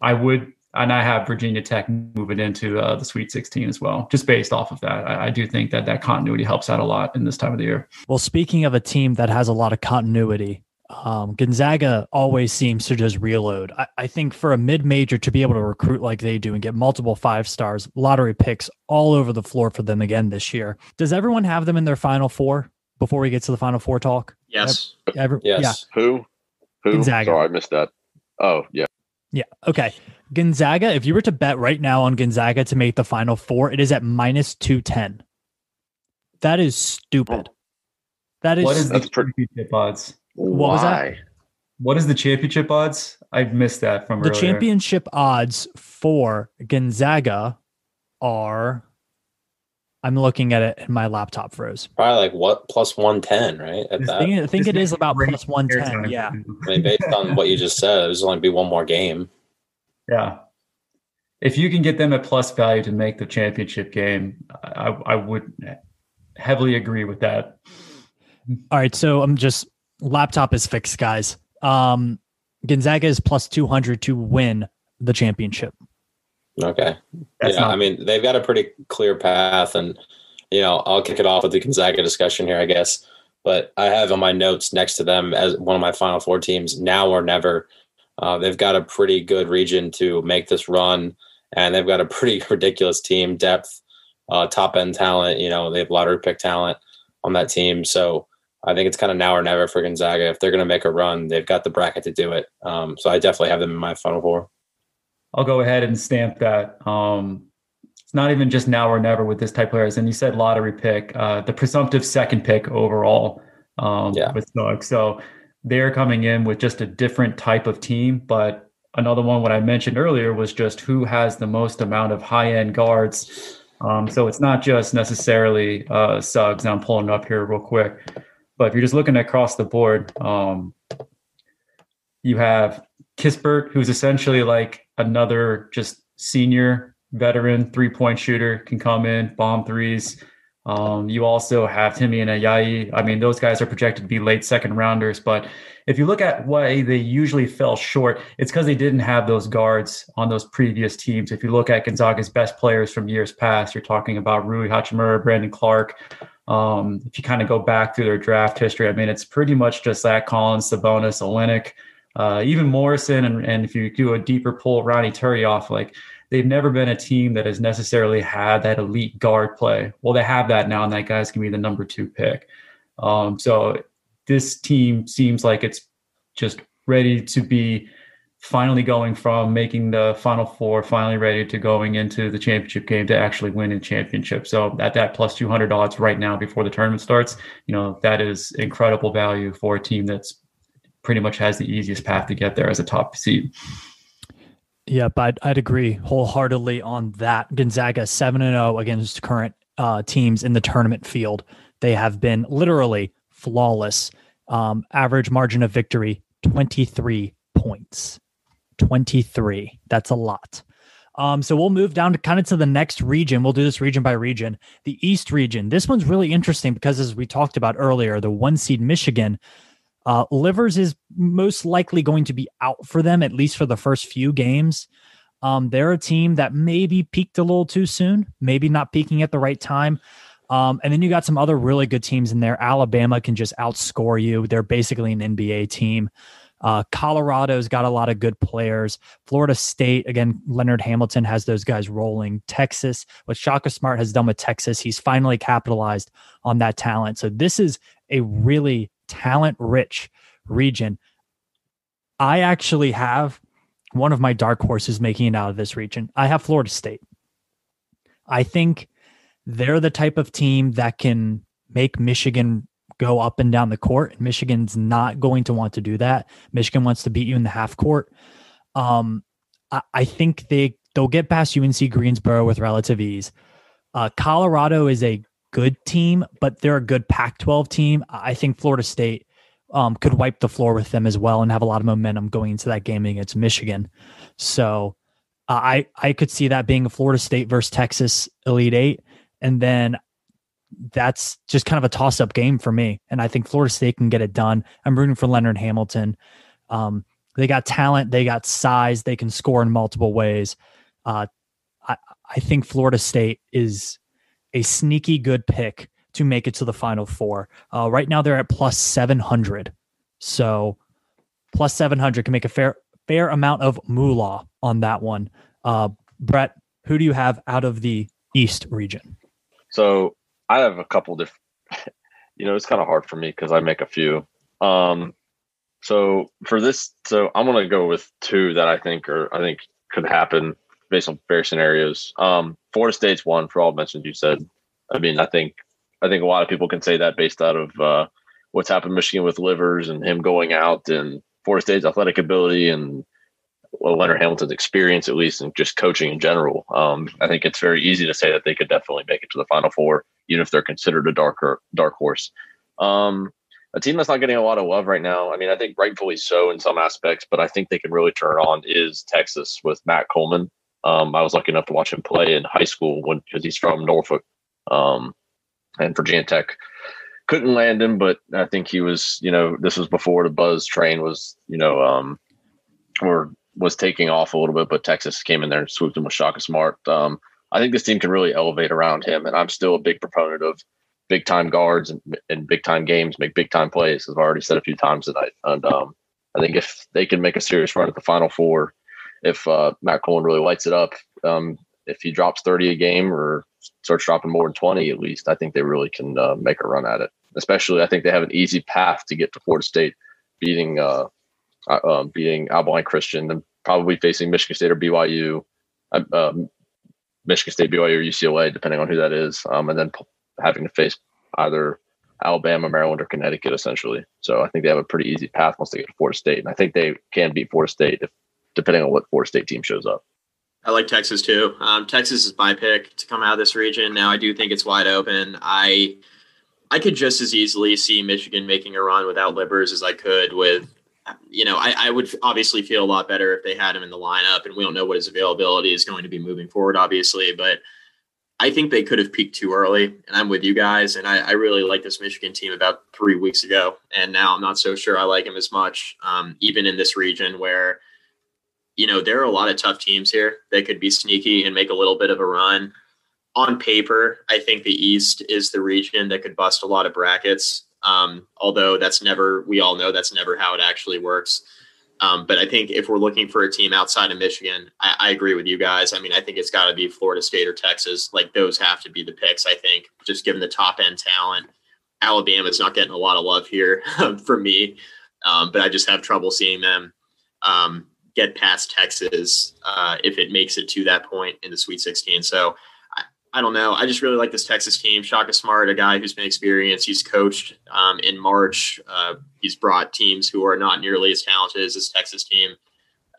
[SPEAKER 5] I would, and I have Virginia Tech moving into uh, the Sweet 16 as well, just based off of that. I, I, do think that that continuity helps out a lot in this time of the year.
[SPEAKER 1] Well, speaking of a team that has a lot of continuity, um, Gonzaga always seems to just reload. I, I think for a mid major to be able to recruit like they do and get multiple five stars, lottery picks all over the floor for them again this year. Does everyone have them in their final four? Before we get to the final four talk?
[SPEAKER 4] Yes.
[SPEAKER 2] Ever, yes. Yeah. Who? Who? Gonzaga. Sorry, I missed that. Oh, yeah.
[SPEAKER 1] Yeah. Okay. Gonzaga, if you were to bet right now on Gonzaga to make the final four, it is at minus 210. That is stupid. That is
[SPEAKER 5] what is the
[SPEAKER 2] That's pretty-
[SPEAKER 5] championship odds?
[SPEAKER 1] What was that?
[SPEAKER 2] Why?
[SPEAKER 5] What is the championship odds? I missed that from
[SPEAKER 1] the
[SPEAKER 5] earlier.
[SPEAKER 1] championship odds for Gonzaga are I'm looking at it and my laptop froze.
[SPEAKER 3] Probably like what plus one ten, right? At
[SPEAKER 1] I
[SPEAKER 3] that,
[SPEAKER 1] think, I think
[SPEAKER 5] This
[SPEAKER 1] it is about plus 110. Yeah.
[SPEAKER 3] I mean, based on what you just said, there's only be one more game.
[SPEAKER 5] Yeah. If you can get them at plus value to make the championship game, I, I would heavily agree with that.
[SPEAKER 1] All right. So I'm just laptop is fixed, guys. Um, Gonzaga is plus 200 to win the championship.
[SPEAKER 3] Okay.
[SPEAKER 5] That's
[SPEAKER 3] yeah,
[SPEAKER 5] not
[SPEAKER 3] I mean, they've got a pretty clear path, and you know, I'll kick it off with the Gonzaga discussion here, I guess. But I have on my notes next to them as one of my Final Four teams, now or never. Uh, they've got a pretty good region to make this run, and they've got a pretty ridiculous team depth, uh, top end talent. You know, they have lottery pick talent on that team, so I think it's kind of now or never for Gonzaga. If they're going to make a run, they've got the bracket to do it. Um, so I definitely have them in my Final Four.
[SPEAKER 5] I'll go ahead and stamp that. Um, it's not even just now or never with this type of players. And you said lottery pick, uh, the presumptive second pick overall um,
[SPEAKER 3] Yeah.
[SPEAKER 5] with Suggs. So they're coming in with just a different type of team. But another one, what I mentioned earlier, was just who has the most amount of high end guards. Um, so it's not just necessarily uh, Suggs. I'm pulling up here real quick. But if you're just looking across the board, um, you have Kispert, who's essentially like another just senior veteran three point shooter, can come in, bomb threes. Um, you also have Timme and Ayayi. I mean, those guys are projected to be late second rounders. But if you look at why they usually fell short, it's because they didn't have those guards on those previous teams. If you look at Gonzaga's best players from years past, you're talking about Rui Hachimura, Brandon Clarke. Um, if you kind of go back through their draft history, I mean, it's pretty much just that Collins, Sabonis, Olynyk, uh, even Morrison, and, and if you do a deeper pull, Ronny Turiaf, like they've never been a team that has necessarily had that elite guard play. Well, they have that now, and that guy's gonna be the number two pick. Um, so this team seems like it's just ready to be finally going from making the final four, finally ready to going into the championship game to actually win a championship. So at that plus 200 odds right now before the tournament starts, you know, that is incredible value for a team that's pretty much has the easiest path to get there as a top seed.
[SPEAKER 1] Yep, I'd, I'd agree wholeheartedly on that. Gonzaga 7 and 0 against current uh, teams in the tournament field. They have been literally flawless. Um, average margin of victory 23 points. 23. That's a lot. Um, so we'll move down to kind of to the next region. We'll do this region by region. The East region. This one's really interesting because, as we talked about earlier, the one seed Michigan uh, Livers is most likely going to be out for them, at least for the first few games. Um, they're a team that maybe peaked a little too soon, maybe not peaking at the right time. Um, and then you got some other really good teams in there. Alabama can just outscore you. They're basically an NBA team. Uh, Colorado's got a lot of good players. Florida State, again, Leonard Hamilton has those guys rolling. Texas, what Shaka Smart has done with Texas, he's finally capitalized on that talent. So this is a really talent rich region. I actually have one of my dark horses making it out of this region. I have Florida State. I think they're the type of team that can make Michigan go up and down the court. Michigan's not going to want to do that. Michigan wants to beat you in the half court. Um, I, I think they they'll get past UNC Greensboro with relative ease. Uh, Colorado is a good team, but they're a good Pac-12 team. I think Florida State um, could wipe the floor with them as well and have a lot of momentum going into that game against Michigan. So uh, I I could see that being a Florida State versus Texas Elite Eight, and then that's just kind of a toss-up game for me. And I think Florida State can get it done. I'm rooting for Leonard Hamilton. Um, they got talent, they got size, they can score in multiple ways. Uh, I I think Florida State is a sneaky good pick to make it to the final four. Uh, right now they're at plus 700. So plus 700 can make a fair fair amount of moolah on that one. Uh, Brett, who do you have out of the East region?
[SPEAKER 2] So I have a couple different. You know, it's kind of hard for me because I make a few. Um, so for this, so I'm gonna go with two that I think are I think could happen based on various scenarios. Um, Florida State's one for all mentions you said. I mean, I think I think a lot of people can say that based out of uh, what's happened in Michigan with Livers and him going out and Florida State's athletic ability and well, Leonard Hamilton's experience, at least, and just coaching in general. Um, I think it's very easy to say that they could definitely make it to the Final Four, even if they're considered a darker dark horse. Um, a team that's not getting a lot of love right now. I mean, I think rightfully so in some aspects, but I think they can really turn on is Texas with Matt Coleman. Um, I was lucky enough to watch him play in high school because he's from Norfolk, um, and Virginia Tech couldn't land him, but I think he was, you know, this was before the buzz train was, you know, um, or was taking off a little bit, but Texas came in there and swooped him with Shaka Smart. Um, I think this team can really elevate around him, and I'm still a big proponent of big time guards and, and big time games make big time plays. As I've already said a few times tonight, and um, I think if they can make a serious run at the Final Four, if uh, Matt Coleman really lights it up, um, if he drops 30 a game or starts dropping more than 20 at least, I think they really can uh, make a run at it. Especially, I think they have an easy path to get to Florida State, beating uh, uh, um, beating Abilene Christian, and probably facing Michigan State or BYU, uh, um, Michigan State, BYU, or UCLA, depending on who that is, um, and then having to face either Alabama, Maryland, or Connecticut, essentially. So I think they have a pretty easy path once they get to Florida State, and I think they can beat Florida State if, depending on what Florida State team shows up.
[SPEAKER 4] I like Texas too. Um, Texas is my pick to come out of this region. Now I do think it's wide open. I I could just as easily see Michigan making a run without Livers as I could with you know, I, I, would obviously feel a lot better if they had him in the lineup, and we don't know what his availability is going to be moving forward, obviously. But I think they could have peaked too early, and I'm with you guys. And I, I really like this Michigan team about three weeks ago, and now I'm not so sure I like him as much, um, even in this region where, you know, there are a lot of tough teams here that could be sneaky and make a little bit of a run. On paper, I think the East is the region that could bust a lot of brackets. Um, although that's never, we all know that's never how it actually works. Um, but I think if we're looking for a team outside of Michigan, I, I agree with you guys. I mean, I think it's got to be Florida State or Texas. Like those have to be the picks. I think just given the top end talent, Alabama's not getting a lot of love here for me. Um, but I just have trouble seeing them um, get past Texas uh, if it makes it to that point in the Sweet 16. So I don't know. I just really like this Texas team. Shaka Smart, a guy who's been experienced. He's coached um, in March. Uh, he's brought teams who are not nearly as talented as this Texas team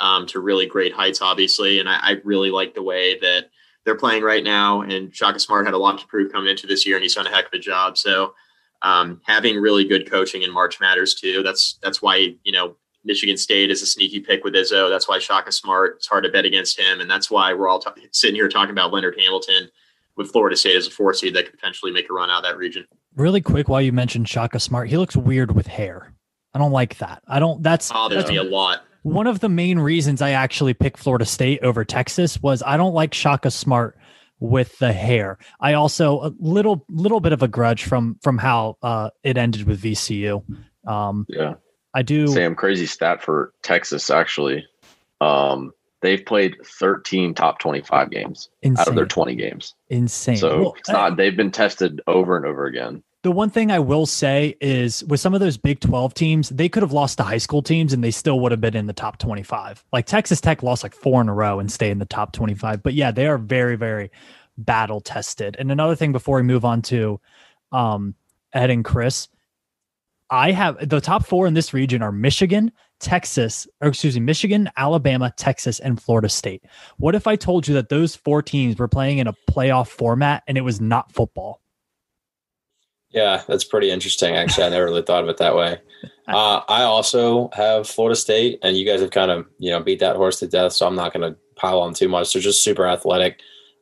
[SPEAKER 4] um, to really great heights, obviously. And I, I, really like the way that they're playing right now. And Shaka Smart had a lot to prove coming into this year, and he's done a heck of a job. So um, having really good coaching in March matters too. That's that's why you know Michigan State is a sneaky pick with Izzo. That's why Shaka Smart. It's hard to bet against him, and that's why we're all t- sitting here talking about Leonard Hamilton with Florida State as a four seed that could potentially make a run out of that region.
[SPEAKER 1] Really quick, while you mentioned Shaka Smart, he looks weird with hair. I don't like that. I don't. That's
[SPEAKER 4] bothers
[SPEAKER 1] that's,
[SPEAKER 4] me a lot.
[SPEAKER 1] One of the main reasons I actually picked Florida State over Texas was I don't like Shaka Smart with the hair. I also a little little bit of a grudge from from how uh, it ended with VCU. Um,
[SPEAKER 2] yeah,
[SPEAKER 1] I do.
[SPEAKER 2] Sam, crazy stat for Texas actually. Um, they've played 13 top 25 games Insane. out of their 20 games.
[SPEAKER 1] Insane.
[SPEAKER 2] So well, it's not, they've been tested over and over again.
[SPEAKER 1] The one thing I will say is with some of those Big 12 teams, they could have lost to high school teams and they still would have been in the top 25. Like Texas Tech lost like four in a row and stay in the top 25. But yeah, they are very, very battle tested. And another thing before we move on to um, Ed and Chris, I have the top four in this region are Michigan, Texas, or excuse me, Michigan, Alabama, Texas, and Florida State. What if I told you that those four teams were playing in a playoff format and it was not football?
[SPEAKER 3] Yeah, that's pretty interesting. Actually, I never really thought of it that way. Uh, I also have Florida State, and you guys have kind of you know beat that horse to death, so I'm not going to pile on too much. They're just super athletic.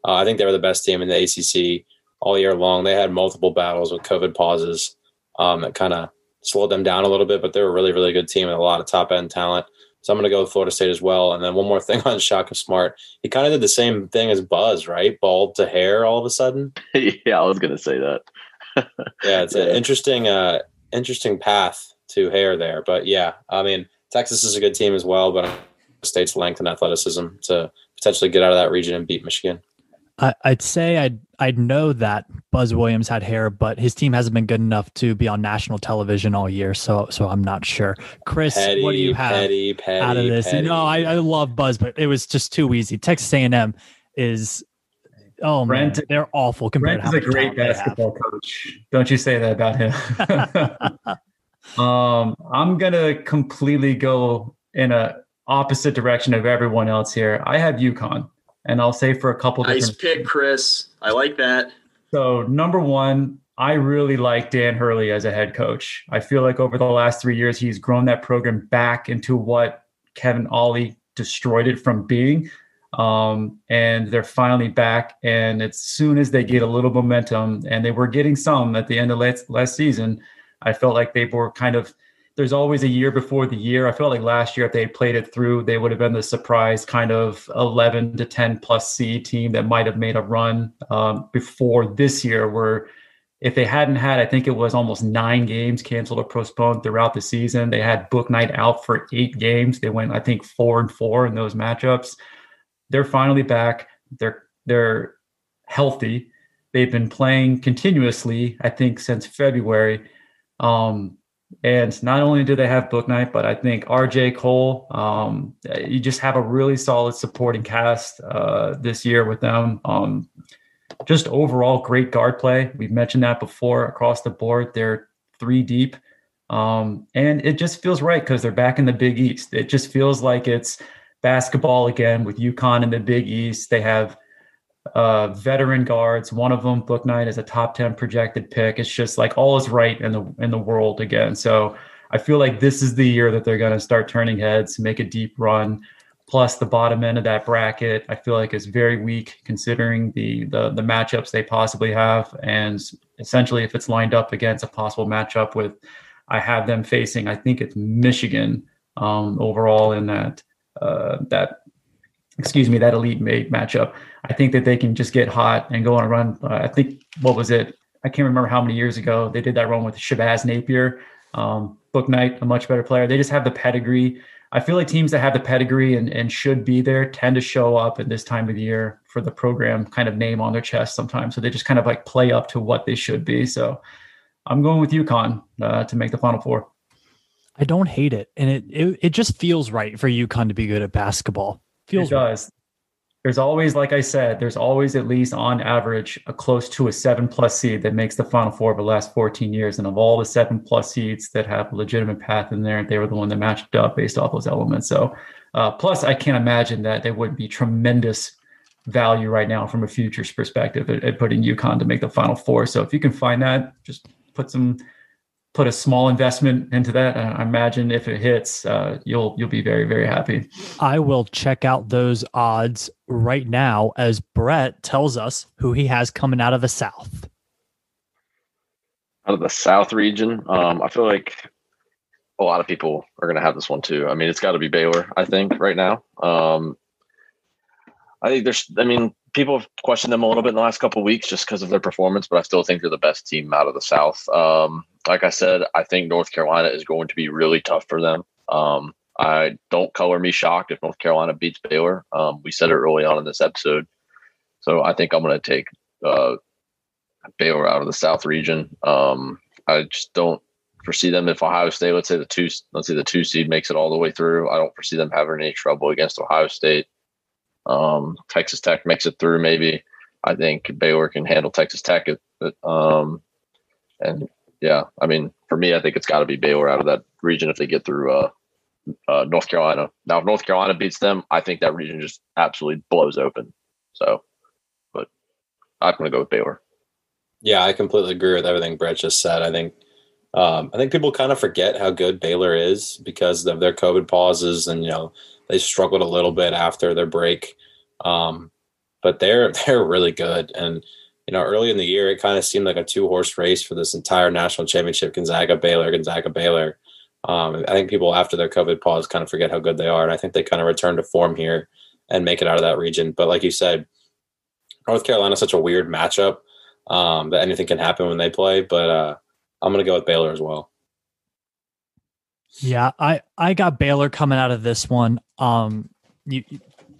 [SPEAKER 3] Uh, I think they were the best team in the ACC all year long. They had multiple battles with COVID pauses um, that kind of slowed them down a little bit, but they're a really, really good team and a lot of top end talent. So I'm going to go with Florida State as well. And then one more thing on Shaka Smart. He kind of did the same thing as Buzz, right? Bald to hair all of a sudden.
[SPEAKER 2] yeah, I was going to say that.
[SPEAKER 3] yeah, it's yeah. an interesting, uh, interesting path to hair there. But yeah, I mean, Texas is a good team as well, but I'm State's length and athleticism to potentially get out of that region and beat Michigan.
[SPEAKER 1] I, would say I'd I'd know that Buzz Williams had hair, but his team hasn't been good enough to be on national television all year, so so I'm not sure. Chris,
[SPEAKER 3] petty,
[SPEAKER 1] what do you have
[SPEAKER 3] petty, petty,
[SPEAKER 1] out of this?
[SPEAKER 3] Petty.
[SPEAKER 1] No, I, I love Buzz, but it was just too easy. Texas A&M is oh Brent, man, they're awful compared
[SPEAKER 5] Brent is a great basketball coach. Don't you say that about him? um, I'm gonna completely go in a opposite direction of everyone else here. I have UConn and I'll say for a couple. Days.
[SPEAKER 4] Nice pick, Chris. I like that.
[SPEAKER 5] So number one, I really like Dan Hurley as a head coach. I feel like over the last three years, he's grown that program back into what Kevin Ollie destroyed it from being. Um, and they're finally back. And as soon as they get a little momentum, and they were getting some at the end of last, last season, I felt like they were kind of there's always a year before the year. I felt like last year, if they played it through, they would have been the surprise kind of 11 to 10 plus C team that might have made a run um, before this year, where if they hadn't had, I think it was almost nine games canceled or postponed throughout the season. They had Bouknight out for eight games. They went, I think, four and four in those matchups. They're finally back. They're they're healthy. They've been playing continuously, I think, since February. Um, and not only do they have Bouknight, but I think RJ Cole, um, you just have a really solid supporting cast uh, this year with them. Um, just overall great guard play. We've mentioned that before across the board. They're three deep. Um, and it just feels right because they're back in the Big East. It just feels like it's basketball again with UConn in the Big East. They have uh, veteran guards. One of them, Bouknight, is a top ten projected pick. It's just like all is right in the in the world again. So I feel like this is the year that they're going to start turning heads, make a deep run. Plus, the bottom end of that bracket, I feel like is very weak considering the the the matchups they possibly have, and essentially, if it's lined up against a possible matchup with, I have them facing. I think it's Michigan um, overall in that uh, that excuse me that elite mate matchup. I think that they can just get hot and go on a run. Uh, I think what was it? I can't remember how many years ago they did that run with Shabazz Napier. Um, Bouknight, a much better player. They just have the pedigree. I feel like teams that have the pedigree and, and should be there tend to show up at this time of the year for the program kind of name on their chest sometimes. So they just kind of like play up to what they should be. So I'm going with UConn uh, to make the Final Four.
[SPEAKER 1] I don't hate it, and it, it it just feels right for UConn to be good at basketball. Feels
[SPEAKER 5] it does. There's always, like I said, there's always at least on average a close to a seven plus seed that makes the final four of the last 14 years. And of all the seven plus seeds that have a legitimate path in there, they were the one that matched up based off those elements. So, uh, plus, I can't imagine that there would be tremendous value right now from a futures perspective at, at putting UConn to make the final four. So, if you can find that, just put some put a small investment into that. I imagine if it hits, uh, you'll you'll be very very happy.
[SPEAKER 1] I will check out those odds right now as Brett tells us who he has coming out of the South.
[SPEAKER 2] Out of the South region, um, I feel like a lot of people are going to have this one too. I mean, it's got to be Baylor. I think right now. Um, I think there's. I mean, people have questioned them a little bit in the last couple weeks just because of their performance, but I still think they're the best team out of the South. Um, like I said, I think North Carolina is going to be really tough for them. Um, I don't color me shocked if North Carolina beats Baylor. Um, we said it early on in this episode, so I think I'm going to take uh, Baylor out of the South region. Um, I just don't foresee them if Ohio State, let's say the two, let's say the two seed makes it all the way through. I don't foresee them having any trouble against Ohio State. Um, Texas Tech makes it through, maybe. I think Baylor can handle Texas Tech. um, and yeah, I mean, for me, I think it's got to be Baylor out of that region if they get through uh, uh, North Carolina. Now, if North Carolina beats them, I think that region just absolutely blows open. So, but I'm going to go with Baylor.
[SPEAKER 3] Yeah, I completely agree with everything Brett just said. I think um, I think people kind of forget how good Baylor is because of their COVID pauses, and you know they struggled a little bit after their break. Um, but they're they're really good, and you know, early in the year, it kind of seemed like a two horse race for this entire national championship Gonzaga, Baylor, Gonzaga, Baylor. Um, I think people after their COVID pause kind of forget how good they are. And I think they kind of return to form here and make it out of that region. But like you said, North Carolina is such a weird matchup um, that anything can happen when they play. But uh, I'm going to go with Baylor as well.
[SPEAKER 1] Yeah, I I got Baylor coming out of this one. Um, you,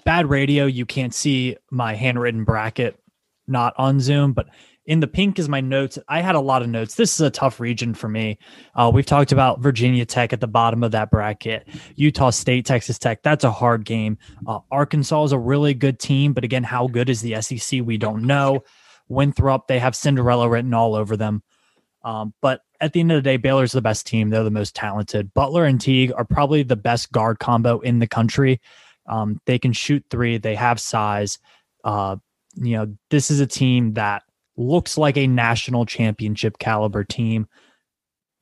[SPEAKER 1] bad radio, you can't see my handwritten bracket not on Zoom, but in the pink is my notes. I had a lot of notes. This is a tough region for me. Uh, we've talked about Virginia Tech at the bottom of that bracket, Utah State, Texas Tech. That's a hard game. Uh, Arkansas is a really good team, but again, how good is the SEC? We don't know. Winthrop, they have Cinderella written all over them. Um, but at the end of the day, Baylor's the best team. They're the most talented. Butler and Teague are probably the best guard combo in the country. Um, they can shoot three. They have size. Uh, you know, this is a team that looks like a national championship caliber team.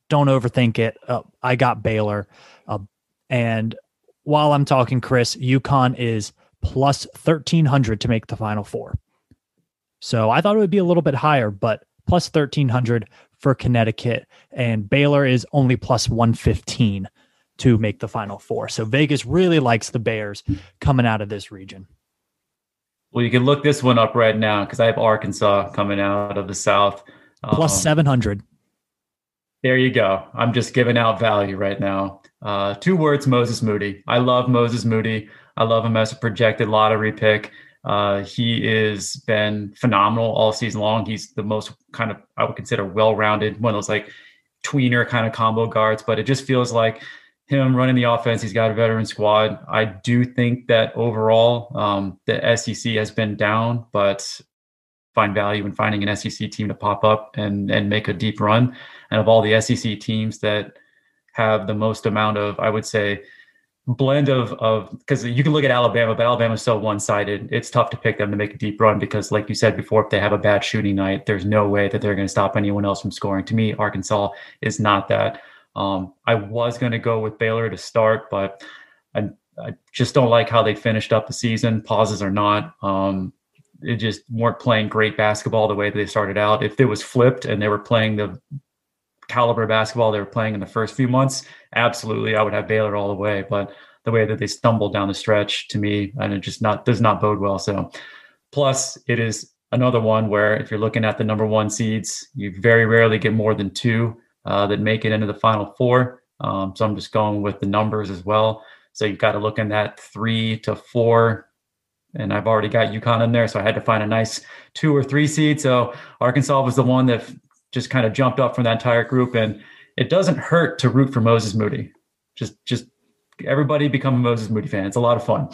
[SPEAKER 1] Don't overthink it. Uh, I got Baylor. Uh, and while I'm talking, Chris, UConn is plus 1300 to make the final four. So I thought it would be a little bit higher, but plus 1300 for Connecticut. And Baylor is only plus 115 to make the final four. So Vegas really likes the Bears coming out of this region.
[SPEAKER 5] Well, you can look this one up right now because I have Arkansas coming out of the South.
[SPEAKER 1] Plus um, 700.
[SPEAKER 5] There you go. I'm just giving out value right now. Uh, two words Moses Moody. I love Moses Moody. I love him as a projected lottery pick. Uh, he has been phenomenal all season long. He's the most kind of, I would consider well rounded, one of those like tweener kind of combo guards, but it just feels like him running the offense. He's got a veteran squad. I do think that overall, um, the SEC has been down, but find value in finding an SEC team to pop up and and make a deep run. And of all the SEC teams that have the most amount of, I would say, blend of of because you can look at Alabama, but Alabama's so one sided. It's tough to pick them to make a deep run because, like you said before, if they have a bad shooting night, there's no way that they're going to stop anyone else from scoring. To me, Arkansas is not that. Um, I was going to go with Baylor to start, but I, I, just don't like how they finished up the season, pauses or not. Um, they just weren't playing great basketball the way they started out. If it was flipped and they were playing the caliber of basketball they were playing in the first few months, absolutely, I would have Baylor all the way. But the way that they stumbled down the stretch to me, and it just not does not bode well. So, plus it is another one where if you're looking at the number one seeds, you very rarely get more than two uh, that make it into the final four. Um, so I'm just going with the numbers as well. So you've got to look in that three to four. And I've already got UConn in there. So I had to find a nice two or three seed. So Arkansas was the one that just kind of jumped up from that entire group. And it doesn't hurt to root for Moses Moody. Just, just everybody become a Moses Moody fan. It's a lot of fun.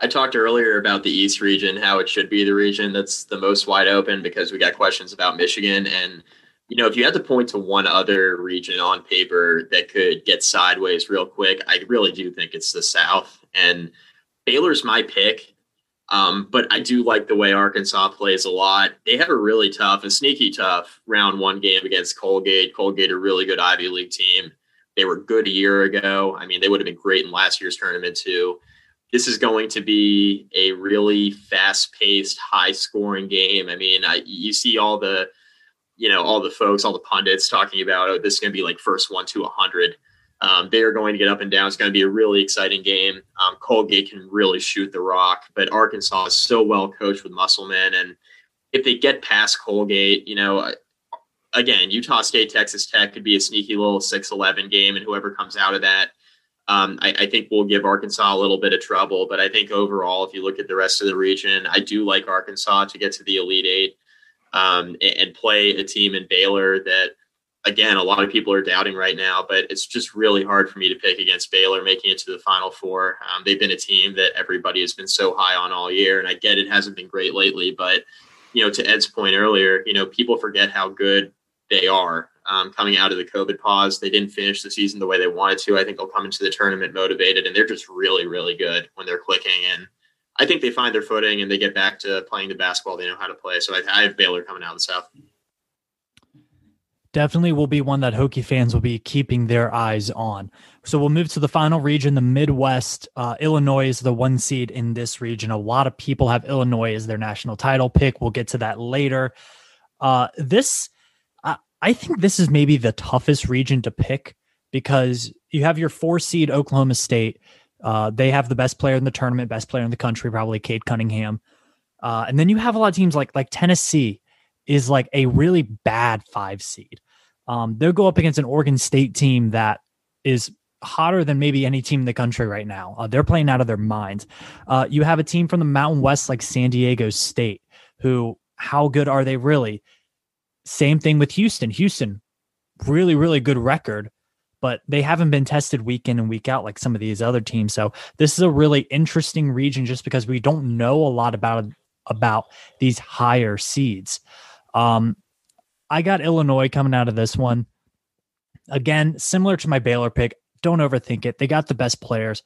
[SPEAKER 4] I talked earlier about the East region, how it should be the region that's the most wide open because we got questions about Michigan and you know, if you had to point to one other region on paper that could get sideways real quick, I really do think it's the South. And Baylor's my pick. Um, but I do like the way Arkansas plays a lot. They have a really tough, a sneaky tough round one game against Colgate. Colgate, a really good Ivy League team. They were good a year ago. I mean, they would have been great in last year's tournament too. This is going to be a really fast-paced, high-scoring game. I mean, I, you see all the you know all the folks, all the pundits talking about oh, this is going to be like first one to a hundred. Um, they are going to get up and down. It's going to be a really exciting game. Um, Colgate can really shoot the rock, but Arkansas is so well coached with Musselman, and if they get past Colgate, you know, again, Utah State, Texas Tech could be a sneaky little 6-11 game, and whoever comes out of that, um, I, I, think will give Arkansas a little bit of trouble. But I think overall, if you look at the rest of the region, I do like Arkansas to get to the Elite Eight um, and, and play a team in Baylor that, again, a lot of people are doubting right now. But it's just really hard for me to pick against Baylor making it to the Final Four. Um, they've been a team that everybody has been so high on all year, and I get it hasn't been great lately, but you know, to Ed's point earlier, you know, people forget how good they are um, coming out of the COVID pause. They didn't finish the season the way they wanted to. I think they'll come into the tournament motivated, and they're just really, really good when they're clicking. And I think they find their footing and they get back to playing the basketball they know how to play. So I, I have Baylor coming out of the South.
[SPEAKER 1] Definitely will be one that Hokie fans will be keeping their eyes on. So we'll move to the final region, the Midwest. Uh, Illinois is the one seed in this region. A lot of people have Illinois as their national title pick. We'll get to that later. Uh, this, I think this is maybe the toughest region to pick because you have your four seed Oklahoma State, uh, they have the best player in the tournament, best player in the country, probably Cade Cunningham. Uh, and then you have a lot of teams like like Tennessee is like a really bad five seed. Um, they'll go up against an Oregon State team that is hotter than maybe any team in the country right now. Uh, they're playing out of their minds. Uh, you have a team from the Mountain West like San Diego State, who how good are they really? Same thing with Houston. Houston, really, really good record, but they haven't been tested week in and week out like some of these other teams. So this is a really interesting region just because we don't know a lot about about these higher seeds. Um, I got Illinois coming out of this one. Again, similar to my Baylor pick, don't overthink it. They got the best players.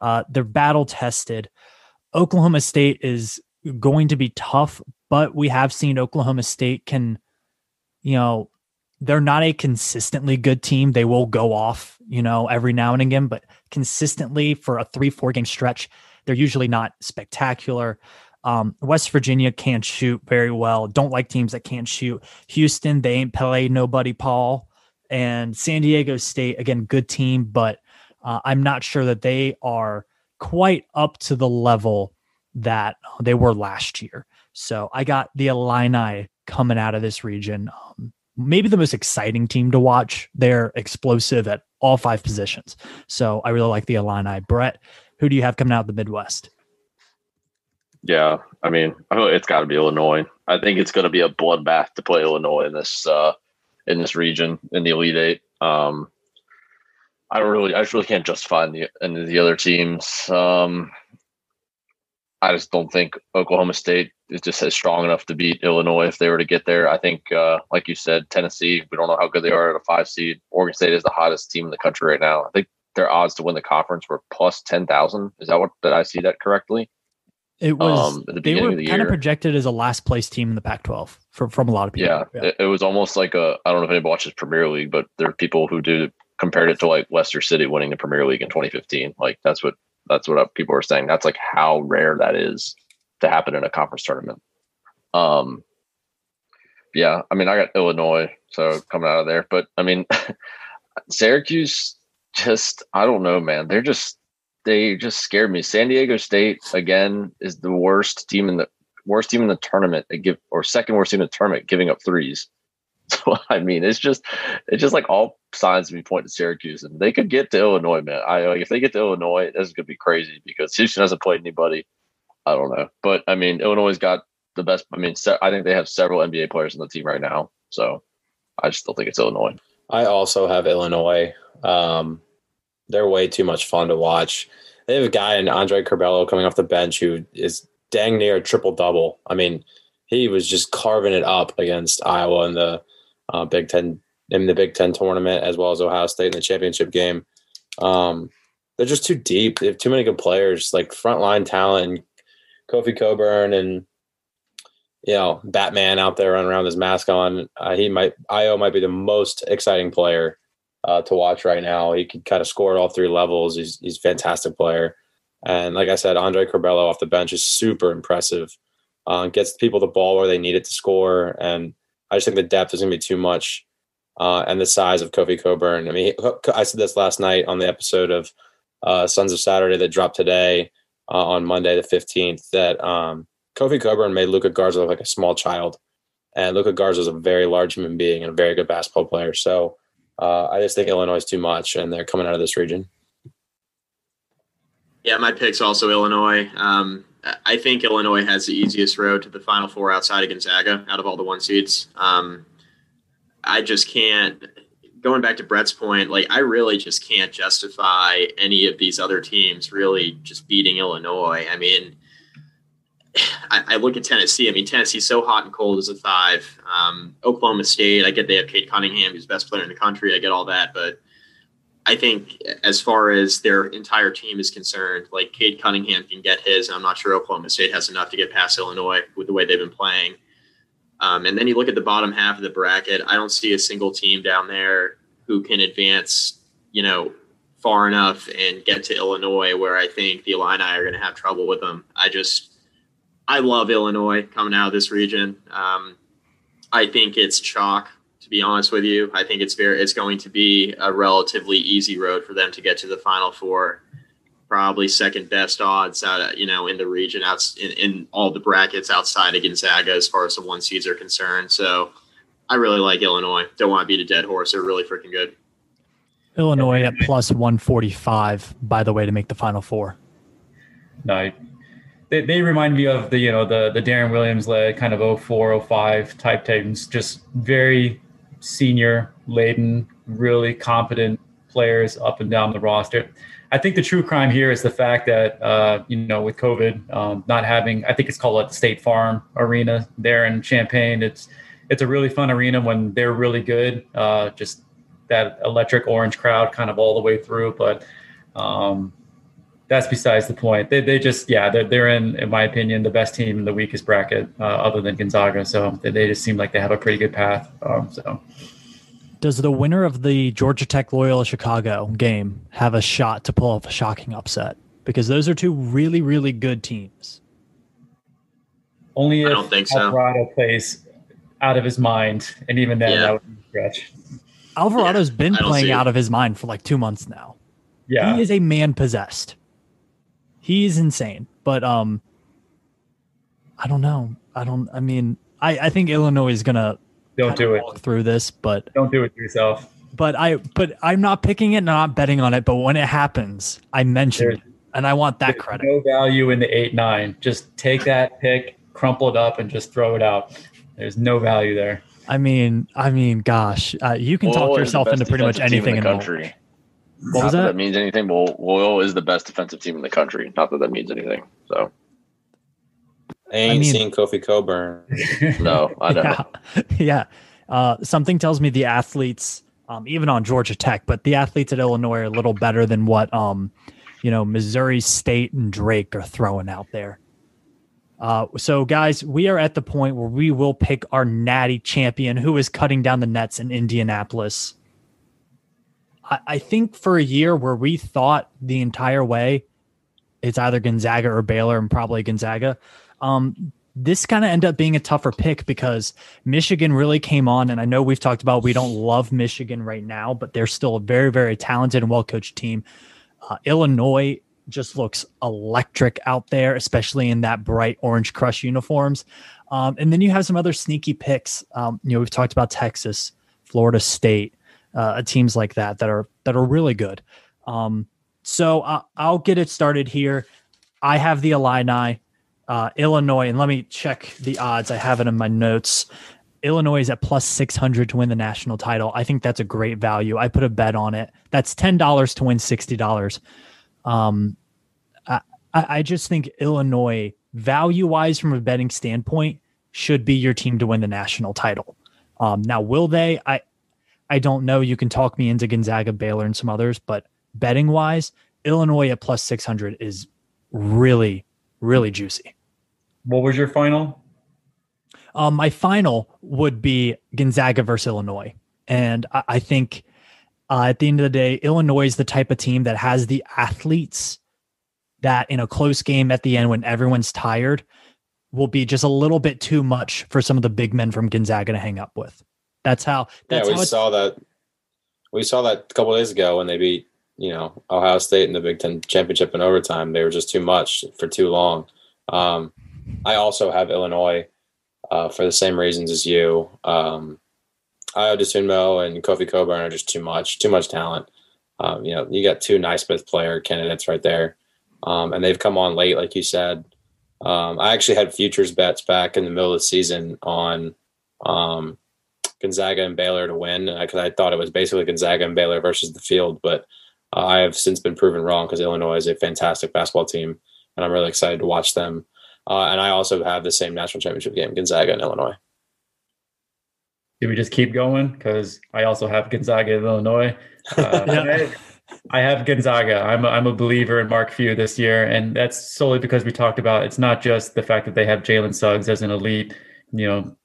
[SPEAKER 1] Uh, they're battle tested. Oklahoma State is going to be tough, but we have seen Oklahoma State can, you know, they're not a consistently good team. They will go off, you know, every now and again, but consistently for a three, four game stretch, they're usually not spectacular. Um, West Virginia can't shoot very well. Don't like teams that can't shoot. Houston, they ain't play nobody, Paul. And San Diego State, again, good team, but uh, I'm not sure that they are quite up to the level that they were last year. So I got the Illini coming out of this region. Um, maybe the most exciting team to watch. They're explosive at all five positions. So I really like the Illini. Brett, who do you have coming out of the Midwest?
[SPEAKER 2] Yeah, I mean, it's got to be Illinois. I think it's going to be a bloodbath to play Illinois in this uh, in this region in the Elite Eight. Um, I don't really, I just really can't justify the any of the other teams. Um, I just don't think Oklahoma State is just as strong enough to beat Illinois if they were to get there. I think, uh, like you said, Tennessee. We don't know how good they are at a five seed. Oregon State is the hottest team in the country right now. I think their odds to win the conference were plus ten thousand. Is that what did I see that correctly?
[SPEAKER 1] It was. Um, the they were the kind of projected as a last place team in the Pac-12 from from a lot of people.
[SPEAKER 2] Yeah, yeah. It, it, was almost like a. I don't know if anybody watches Premier League, but there are people who do compared it to like Leicester City winning the Premier League in 2015. Like that's what that's what people are saying. That's like how rare that is to happen in a conference tournament. Um. Yeah, I mean, I got Illinois, so coming out of there, but I mean, Syracuse. Just I don't know, man. They're just they just scared me. San Diego State again is the worst team in the worst team in the tournament. They give or second worst team in the tournament, giving up threes. So I mean, it's just it's just like all signs to be pointing to Syracuse, and they could get to Illinois, man. I like if they get to Illinois, this is gonna be crazy because Houston hasn't played anybody. I don't know, but I mean, Illinois got the best. I mean, I think they have several NBA players on the team right now, so I just still think it's Illinois.
[SPEAKER 3] I also have Illinois. Um, they're way too much fun to watch. They have a guy in Andre Curbelo coming off the bench who is dang near a triple double. I mean, he was just carving it up against Iowa in the uh, Big Ten in the Big Ten tournament as well as Ohio State in the championship game. Um, they're just too deep. They have too many good players, like frontline talent Kofi Cockburn, and you know Batman out there running around with his mask on. Uh, he might Ayo might be the most exciting player uh, to watch right now. He can kind of score at all three levels. He's he's a fantastic player. And like I said, Andre Curbelo off the bench is super impressive. Uh, gets people the ball where they need it to score. And I just think the depth is going to be too much. Uh, and the size of Kofi Cockburn. I mean, I said this last night on the episode of uh, Sons of Saturday that dropped today uh, on Monday the 15th that um, Kofi Cockburn made Luka Garza look like a small child. And Luka Garza is a very large human being and a very good basketball player. So uh, I just think Illinois is too much, and they're coming out of this region.
[SPEAKER 4] Yeah, my pick's also Illinois. Um, I think Illinois has the easiest road to the Final Four outside of Gonzaga out of all the one seeds. Um, I just can't. Going back to Brett's point, like I really just can't justify any of these other teams really just beating Illinois. I mean, I, I, look at Tennessee. I mean, Tennessee's so hot and cold as a five. Um, Oklahoma State, I get they have Cade Cunningham, who's best player in the country. I get all that, but I think as far as their entire team is concerned, like Cade Cunningham can get his. I'm not sure Oklahoma State has enough to get past Illinois with the way they've been playing. Um, and then you look at the bottom half of the bracket. I don't see a single team down there who can advance, you know, far enough and get to Illinois, where I think the Illini are going to have trouble with them. I just I love Illinois coming out of this region. Um, I think it's chalk. To be honest with you, I think it's very it's going to be a relatively easy road for them to get to the Final Four. Probably second best odds out of, you know in the region out in, in all the brackets outside of Gonzaga as far as the one seeds are concerned. So I really like Illinois. Don't want to beat a dead horse. They're really freaking good.
[SPEAKER 1] Illinois at plus 145, by the way, to make the final four.
[SPEAKER 5] No, they, they remind me of the you know the the Deron Williams led kind of 04, 05 type teams, just very senior laden, really competent players up and down the roster. I think the true crime here is the fact that uh, you know with COVID um, not having, I think it's called like the State Farm Arena there in Champaign. It's it's a really fun arena when they're really good. Uh, just that electric orange crowd kind of all the way through, but um, that's besides the point. They, they just yeah they're, they're in in my opinion the best team in the weakest bracket uh, other than Gonzaga. So they, they, just seem like they have a pretty good path. Um, so
[SPEAKER 1] does the winner of the Georgia Tech Loyola Chicago game have a shot to pull off a shocking upset? Because those are two really really good teams.
[SPEAKER 5] Only if
[SPEAKER 4] I don't think Alvarado so.
[SPEAKER 5] Alvarado plays out of his mind, and even then yeah. that would be a stretch.
[SPEAKER 1] Alvarado's yeah, been playing out of his mind for like two months now.
[SPEAKER 5] Yeah,
[SPEAKER 1] he is a man possessed. He's insane. But um I don't know. I don't I mean I, I think Illinois is gonna
[SPEAKER 5] don't do it
[SPEAKER 1] through this, but
[SPEAKER 5] don't do it yourself.
[SPEAKER 1] But I but I'm not picking it not betting on it, but when it happens, I mention it and I want that credit.
[SPEAKER 5] No value in the eight nine. Just take that pick, crumple it up, and just throw it out. There's no value there.
[SPEAKER 1] I mean, I mean, gosh, uh, you can talk yourself into pretty much anything
[SPEAKER 2] in the country.
[SPEAKER 1] What Not
[SPEAKER 2] was
[SPEAKER 1] that?
[SPEAKER 2] that? that means anything. Well, Loyola is the best defensive team in the country. Not that that means anything. So.
[SPEAKER 3] I ain't I mean, seen Kofi Cockburn.
[SPEAKER 2] no, I know.
[SPEAKER 1] Yeah, yeah. Uh, something tells me the athletes, um, even on Georgia Tech, but the athletes at Illinois are a little better than what, um, you know, Missouri State and Drake are throwing out there. Uh, so, guys, we are at the point where we will pick our natty champion who is cutting down the nets in Indianapolis. I, I think for a year where we thought the entire way it's either Gonzaga or Baylor and probably Gonzaga. Um, this kind of ended up being a tougher pick because Michigan really came on. And I know we've talked about we don't love Michigan right now, but they're still a very, very talented and well coached team. Uh, Illinois just looks electric out there, especially in that bright orange crush uniforms. Um, and then you have some other sneaky picks. Um, you know, we've talked about Texas, Florida State, uh, teams like that that are that are really good. Um, so uh, I'll get it started here. I have the Illini, uh, Illinois, and let me check the odds. I have it in my notes. Illinois is at plus 600 to win the national title. I think that's a great value. I put a bet on it. That's $10 to win $60. Um, I, I just think Illinois, value wise, from a betting standpoint, should be your team to win the national title. Um, now, will they? I, I don't know. You can talk me into Gonzaga, Baylor, and some others, but betting wise, Illinois at plus 600 is really, really juicy.
[SPEAKER 5] What was your final?
[SPEAKER 1] Um, my final would be Gonzaga versus Illinois. And I, I think uh, at the end of the day, Illinois is the type of team that has the athletes that in a close game at the end when everyone's tired will be just a little bit too much for some of the big men from Gonzaga to hang up with. That's how. That's
[SPEAKER 3] yeah,
[SPEAKER 1] we
[SPEAKER 3] saw that. We saw that a couple days ago when they beat you know Ohio State in the Big Ten championship in overtime. They were just too much for too long. Um, I also have Illinois uh, for the same reasons as you. Um, Ayo Dosunmu and Kofi Cockburn are just too much, too much talent. Um, you know, you got two Naismith player candidates right there, um, and they've come on late, like you said. Um, I actually had futures bets back in the middle of the season on um, Gonzaga and Baylor to win because I thought it was basically Gonzaga and Baylor versus the field. But uh, I have since been proven wrong because Illinois is a fantastic basketball team, and I'm really excited to watch them. Uh, and I also have the same national championship game, Gonzaga and Illinois.
[SPEAKER 5] Do we just keep going? Because I also have Gonzaga and Illinois. Uh, yeah. I have Gonzaga. I'm a, I'm a believer in Mark Few this year, and that's solely because we talked about it's not just the fact that they have Jalen Suggs as an elite, you know,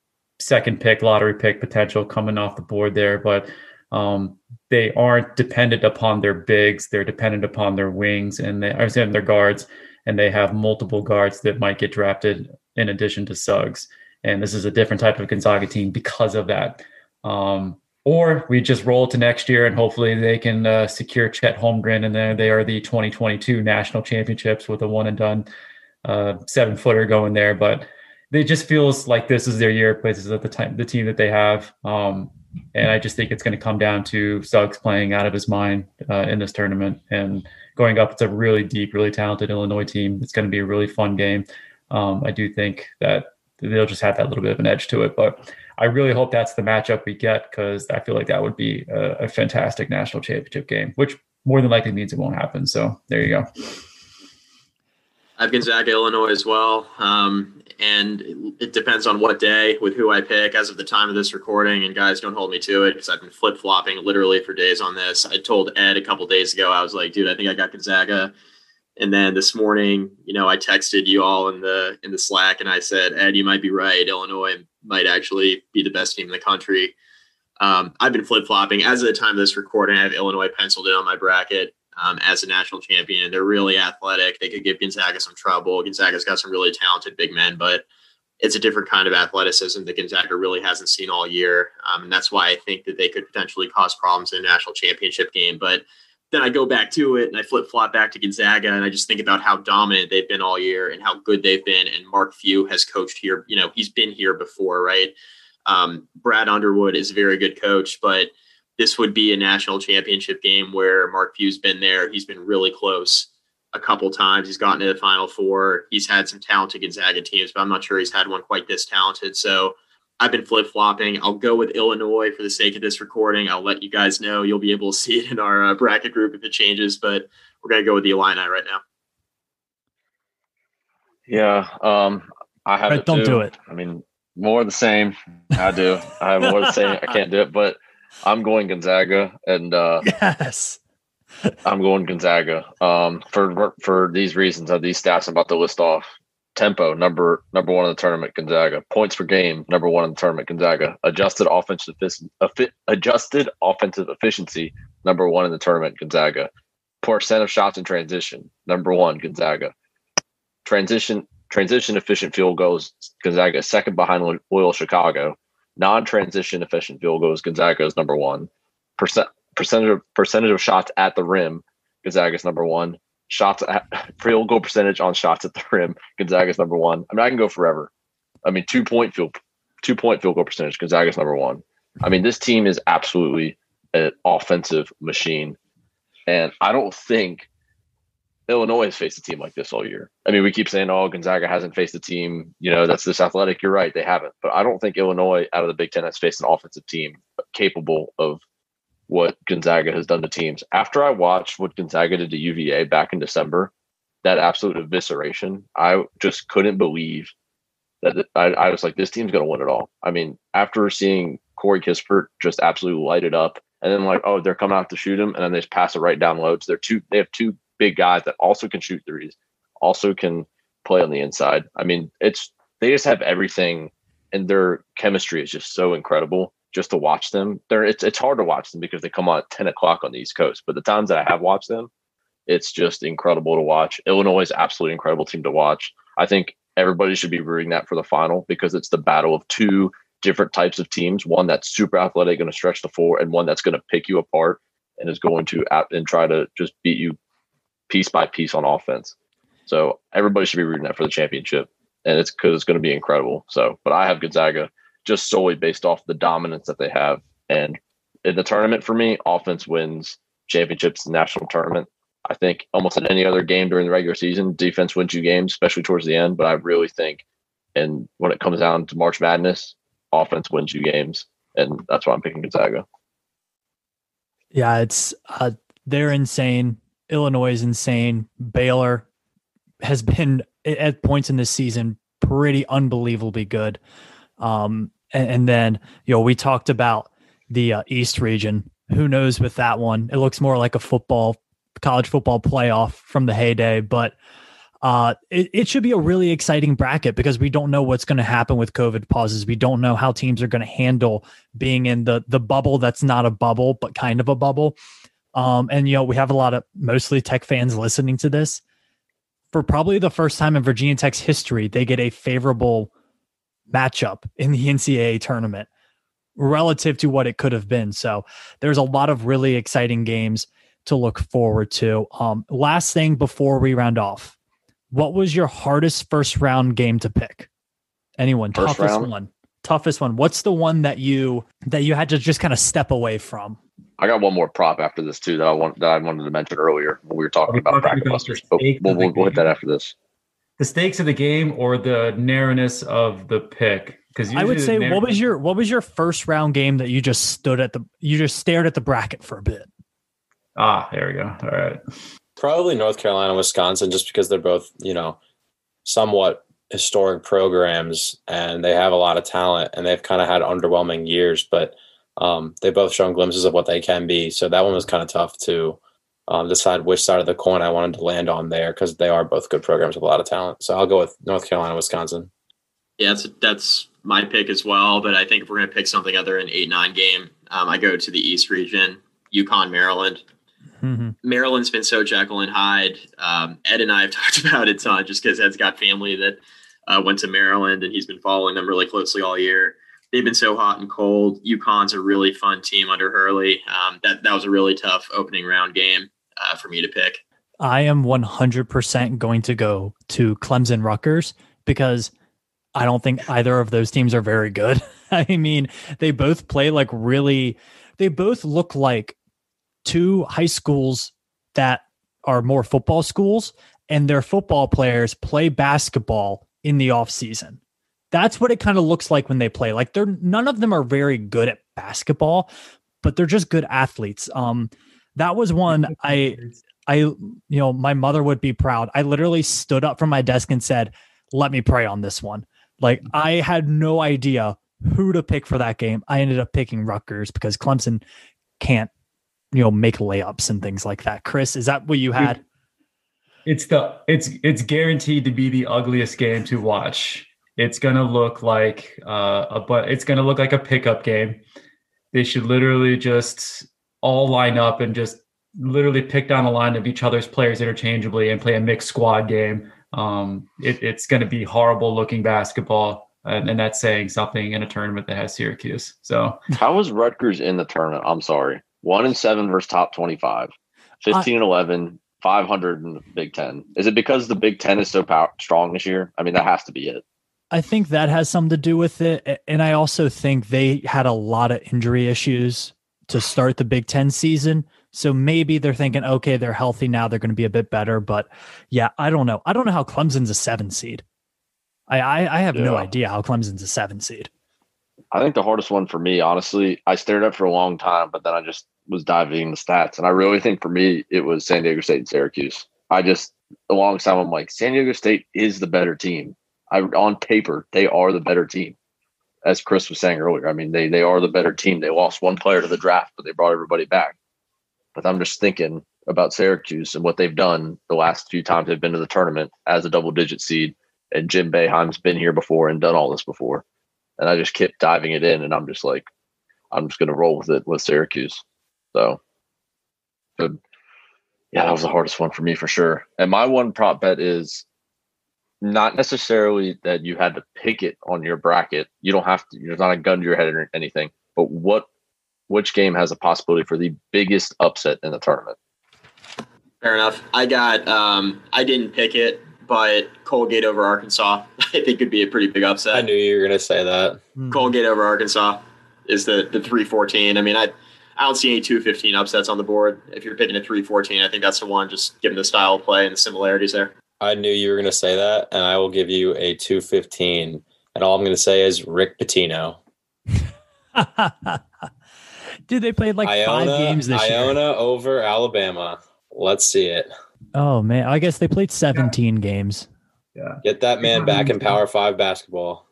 [SPEAKER 5] second pick, lottery pick potential coming off the board there, but um, they aren't dependent upon their bigs. They're dependent upon their wings and they are their guards, and they have multiple guards that might get drafted in addition to Suggs. And this is a different type of Gonzaga team because of that. Um, or we just roll to next year and hopefully they can uh, secure Chet Holmgren and then they are the 2022 national championships with a one and done uh, seven footer going there. But it just feels like this is their year. Places at the time, the team that they have. Um, and I just think it's going to come down to Suggs playing out of his mind uh, in this tournament and going up. It's a really deep, really talented Illinois team. It's going to be a really fun game. Um, I do think that they'll just have that little bit of an edge to it, but I really hope that's the matchup we get because I feel like that would be a, a fantastic national championship game, which more than likely means it won't happen. So there you go.
[SPEAKER 4] I have Gonzaga, Illinois as well. Um, and it depends on what day with who I pick as of the time of this recording. And guys, don't hold me to it because I've been flip flopping literally for days on this. I told Ed a couple days ago, I was like, dude, I think I got Gonzaga. And then this morning, you know, I texted you all in the in the Slack and I said, Ed, you might be right. Illinois might actually be the best team in the country. Um, I've been flip flopping as of the time of this recording. I have Illinois penciled in on my bracket um, as a national champion. They're really athletic. They could give Gonzaga some trouble. Gonzaga's got some really talented big men, but it's a different kind of athleticism that Gonzaga really hasn't seen all year. Um, and that's why I think that they could potentially cause problems in a national championship game. But then I go back to it and I flip flop back to Gonzaga and I just think about how dominant they've been all year and how good they've been. And Mark Few has coached here. You know, he's been here before, right? Um, Brad Underwood is a very good coach, but this would be a national championship game where Mark Few's been there. He's been really close a couple times. He's gotten to the Final Four. He's had some talented Gonzaga teams, but I'm not sure he's had one quite this talented. So I've been flip flopping. I'll go with Illinois for the sake of this recording. I'll let you guys know. You'll be able to see it in our uh, bracket group if it changes, but we're going to go with the Illini right now.
[SPEAKER 2] Yeah, um, I have. Right,
[SPEAKER 1] don't too. do it.
[SPEAKER 2] I mean, more the same. I do. I have more the same. I can't do it, but I'm going Gonzaga, and uh,
[SPEAKER 1] yes,
[SPEAKER 2] I'm going Gonzaga. Um, for for these reasons, of these stats I'm about to list off. Tempo number number one in the tournament, Gonzaga. Points per game number one in the tournament, Gonzaga. Adjusted offensive adjusted offensive efficiency number one in the tournament, Gonzaga. Percent of shots in transition number one, Gonzaga. Transition transition efficient field goals, Gonzaga second behind Loyola Chicago non-transition efficient field goals, Gonzaga is number one. Percent percentage of percentage of shots at the rim, Gonzaga is number one. Shots at field goal percentage on shots at the rim, Gonzaga is number one. I mean, I can go forever. I mean, two point field two point field goal percentage, Gonzaga is number one. I mean, this team is absolutely an offensive machine, and I don't think Illinois has faced a team like this all year. I mean, we keep saying, oh, Gonzaga hasn't faced a team, you know, that's this athletic. You're right, they haven't. But I don't think Illinois out of the Big Ten has faced an offensive team capable of what Gonzaga has done to teams. After I watched what Gonzaga did to UVA back in December, that absolute evisceration, I just couldn't believe that I, I was like, this team's going to win it all. I mean, after seeing Corey Kispert just absolutely light it up, and then like, oh, they're coming out to shoot him, and then they just pass it right down loads. They're two, they have two big guys that also can shoot threes, also can play on the inside. I mean, it's they just have everything, and their chemistry is just so incredible. Just to watch them, they're it's it's hard to watch them because they come on at ten o'clock on the East Coast. But the times that I have watched them, it's just incredible to watch. Illinois is absolutely incredible team to watch. I think everybody should be rooting that for the final because it's the battle of two different types of teams. One that's super athletic, going to stretch the floor, and one that's going to pick you apart and is going to and try to just beat you piece by piece on offense. So everybody should be rooting that for the championship, and it's because it's going to be incredible. So, but I have Gonzaga just solely based off the dominance that they have, and in the tournament for me, offense wins championships, national tournament. I think almost in any other game during the regular season, defense wins you games, especially towards the end. But I really think, and when it comes down to March Madness, offense wins you games, and that's why I'm picking Gonzaga.
[SPEAKER 1] Yeah, it's uh, they're insane. Illinois is insane. Baylor has been at points in this season pretty unbelievably good. Um, and, and, then you know we talked about the uh, East region. Who knows with that one? It looks more like a football college football playoff from the heyday, but uh, it, it should be a really exciting bracket because we don't know what's going to happen with COVID pauses. We don't know how teams are going to handle being in the the bubble that's not a bubble but kind of a bubble. Um, and you know, we have a lot of mostly tech fans listening to this. For probably the first time in Virginia Tech's history, they get a favorable matchup in the NCAA tournament relative to what it could have been. So there's a lot of really exciting games to look forward to. Um, last thing before we round off, what was your hardest first round game to pick? Anyone?
[SPEAKER 2] First
[SPEAKER 1] toughest
[SPEAKER 2] round?
[SPEAKER 1] one? toughest one. What's the one that you that you had to just kind of step away from?
[SPEAKER 2] I got one more prop after this too that I want that I wanted to mention earlier when we were talking about bracket busters. But we'll, we'll, we'll hit that after this.
[SPEAKER 5] The stakes of the game or the narrowness of the pick?
[SPEAKER 1] Because I would say, narrow- what was your what was your first round game that you just stood at the you just stared at the bracket for a bit?
[SPEAKER 5] Ah, there we go. All right.
[SPEAKER 3] Probably North Carolina, Wisconsin, just because they're both you know somewhat historic programs and they have a lot of talent and they've kind of had underwhelming years, but um, they both shown glimpses of what they can be. So that one was kind of tough to um, decide which side of the coin I wanted to land on there because they are both good programs with a lot of talent. So I'll go with North Carolina, Wisconsin.
[SPEAKER 4] Yeah, that's that's my pick as well. But I think if we're going to pick something other an eight nine game, um, I go to the East region, UConn, Maryland. Mm-hmm. Maryland's been so Jekyll and Hyde. Um, Ed and I have talked about it a ton just because Ed's got family that uh, went to Maryland and he's been following them really closely all year. They've been so hot and cold. UConn's a really fun team under Hurley. Um, that that was a really tough opening round game uh, for me to pick.
[SPEAKER 1] I am 100% going to go to Clemson Rutgers because I don't think either of those teams are very good. I mean, they both play like really, they both look like two high schools that are more football schools and their football players play basketball in the off season. That's what it kind of looks like when they play. Like they're none of them are very good at basketball, but they're just good athletes. Um that was one I I you know, my mother would be proud. I literally stood up from my desk and said, "Let me pray on this one." Like I had no idea who to pick for that game. I ended up picking Rutgers because Clemson can't you know make layups and things like that. Chris, is that what you had?
[SPEAKER 5] It's the it's it's guaranteed to be the ugliest game to watch. It's gonna look like uh, a but it's gonna look like a pickup game. They should literally just all line up and just literally pick down the line of each other's players interchangeably and play a mixed squad game. Um, it, it's going to be horrible looking basketball, and, and, that's saying something in a tournament that has Syracuse. So,
[SPEAKER 2] how was Rutgers in the tournament? I'm sorry, one and seven versus top 25, 15 and 11, 500 in the Big Ten. Is it because the Big Ten is so power- strong this year? I mean, that has to be it.
[SPEAKER 1] I think that has something to do with it. And I also think they had a lot of injury issues to start the Big Ten season. So maybe they're thinking, okay, they're healthy now. They're going to be a bit better. But yeah, I don't know. I don't know how Clemson's a seven seed. I I, I have yeah. no idea how Clemson's a seven seed.
[SPEAKER 2] I think the hardest one for me, honestly, I stared at for a long time, but then I just was diving the stats. And I really think for me, it was San Diego State and Syracuse. I just, alongside, I'm like, San Diego State is the better team. I, on paper, they are the better team. As Chris was saying earlier, I mean, they they are the better team. They lost one player to the draft, but they brought everybody back. But I'm just thinking about Syracuse and what they've done the last few times they've been to the tournament as a double digit seed. And Jim Boeheim's been here before and done all this before. And I just kept diving it in, and I'm just like, I'm just going to roll with it with Syracuse. So, good. Yeah, that was the hardest one for me for sure. And my one prop bet is not necessarily that you had to pick it on your bracket. You don't have to. There's not a gun to your head or anything. But what, which game has a possibility for the biggest upset in the tournament?
[SPEAKER 4] Fair enough. I got. Um, I didn't pick it, but Colgate over Arkansas. I think could be a pretty big upset.
[SPEAKER 3] I knew you were going to say that.
[SPEAKER 4] Colgate over Arkansas is the the three fourteen. I mean, I I don't see any 215 upsets on the board. If you're picking a 314, I think that's the one, just given the style of play and the similarities there.
[SPEAKER 3] I knew you were going to say that, and I will give you a 215. And all I'm going to say is Rick Pitino.
[SPEAKER 1] Dude, they played like Iona, five games this
[SPEAKER 3] Iona
[SPEAKER 1] year.
[SPEAKER 3] Iona over Alabama. Let's see it.
[SPEAKER 1] Oh man, I guess they played 17 yeah. games.
[SPEAKER 3] Yeah. Get that man back in Power 5 basketball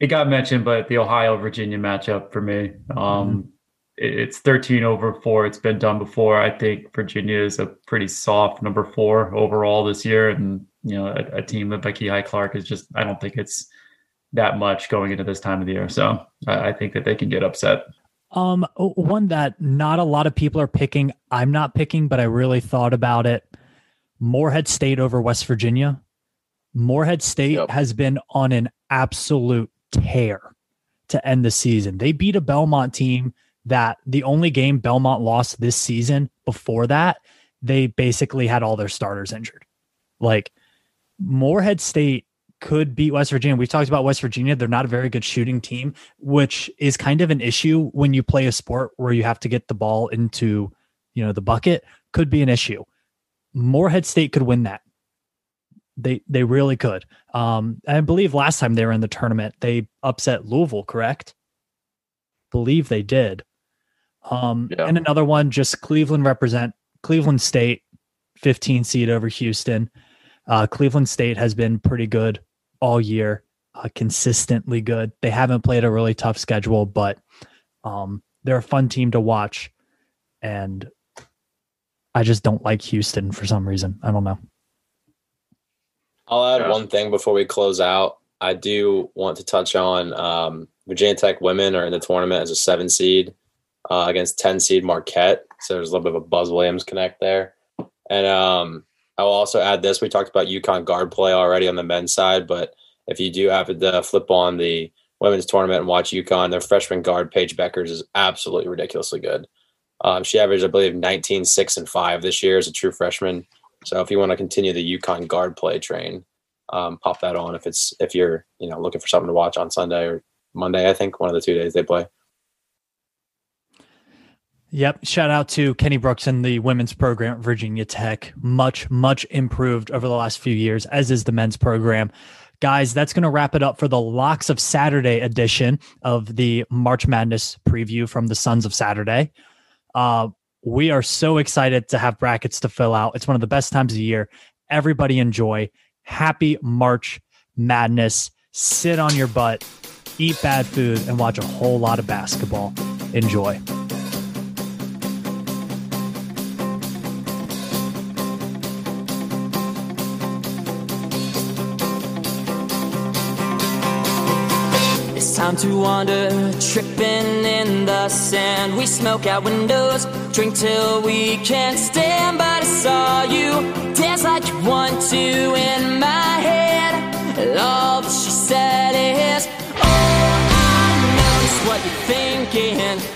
[SPEAKER 5] it got mentioned, but the Ohio Virginia matchup for me, um, mm-hmm. It's 13 over four. It's been done before. I think Virginia is a pretty soft number four overall this year. And, you know, a, a team led by Kihei Clark is just, I don't think it's that much going into this time of the year. So I, I think that they can get upset.
[SPEAKER 1] Um, one that not a lot of people are picking. I'm not picking, but I really thought about it. Morehead State over West Virginia. Morehead State yep. has been on an absolute tear to end the season. They beat a Belmont team that the only game Belmont lost this season before that, they basically had all their starters injured. Like Morehead State
[SPEAKER 6] could beat West Virginia. We've talked about West Virginia. They're not a very good shooting team, which is kind of an issue when you play a sport where you have to get the ball into, you know, the bucket. Could be an issue. Morehead State could win that. They they really could. Um, I believe last time they were in the tournament, they upset Louisville, correct? Believe they did. Um, yeah. and another one, just Cleveland represent Cleveland State, 15 seed over Houston. Uh, Cleveland State has been pretty good all year, uh, consistently good. They haven't played a really tough schedule, but um, they're a fun team to watch. And I just don't like Houston for some reason. I don't know.
[SPEAKER 3] I'll add yeah. one thing before we close out. I do want to touch on um, Virginia Tech women are in the tournament as a seven seed uh, against 10 seed Marquette. So there's a little bit of a Buzz Williams connect there. And um, I will also add this. We talked about UConn guard play already on the men's side, but if you do happen to flip on the women's tournament and watch UConn, their freshman guard, Paige Bueckers, is absolutely ridiculously good. Um, she averaged, I believe, 19, 6, and 5 this year as a true freshman. So if you want to continue the UConn guard play train, um, pop that on if it's if you're you know looking for something to watch on Sunday or Monday. I think one of the two days they play.
[SPEAKER 6] Yep. Shout out to Kenny Brooks and the women's program at Virginia Tech. Much, much improved over the last few years, as is the men's program. Guys, that's going to wrap it up for the Locks of Saturday edition of the March Madness preview from the Sons of Saturday. Uh, we are so excited to have brackets to fill out. It's one of the best times of the year. Everybody enjoy. Happy March Madness. Sit on your butt, eat bad food, and watch a whole lot of basketball. Enjoy. Time to wander, tripping in the sand. We smoke out windows, drink till we can't stand. But I saw you dance like you want to in my head. And all that she said is, Oh, I know just what you're thinking.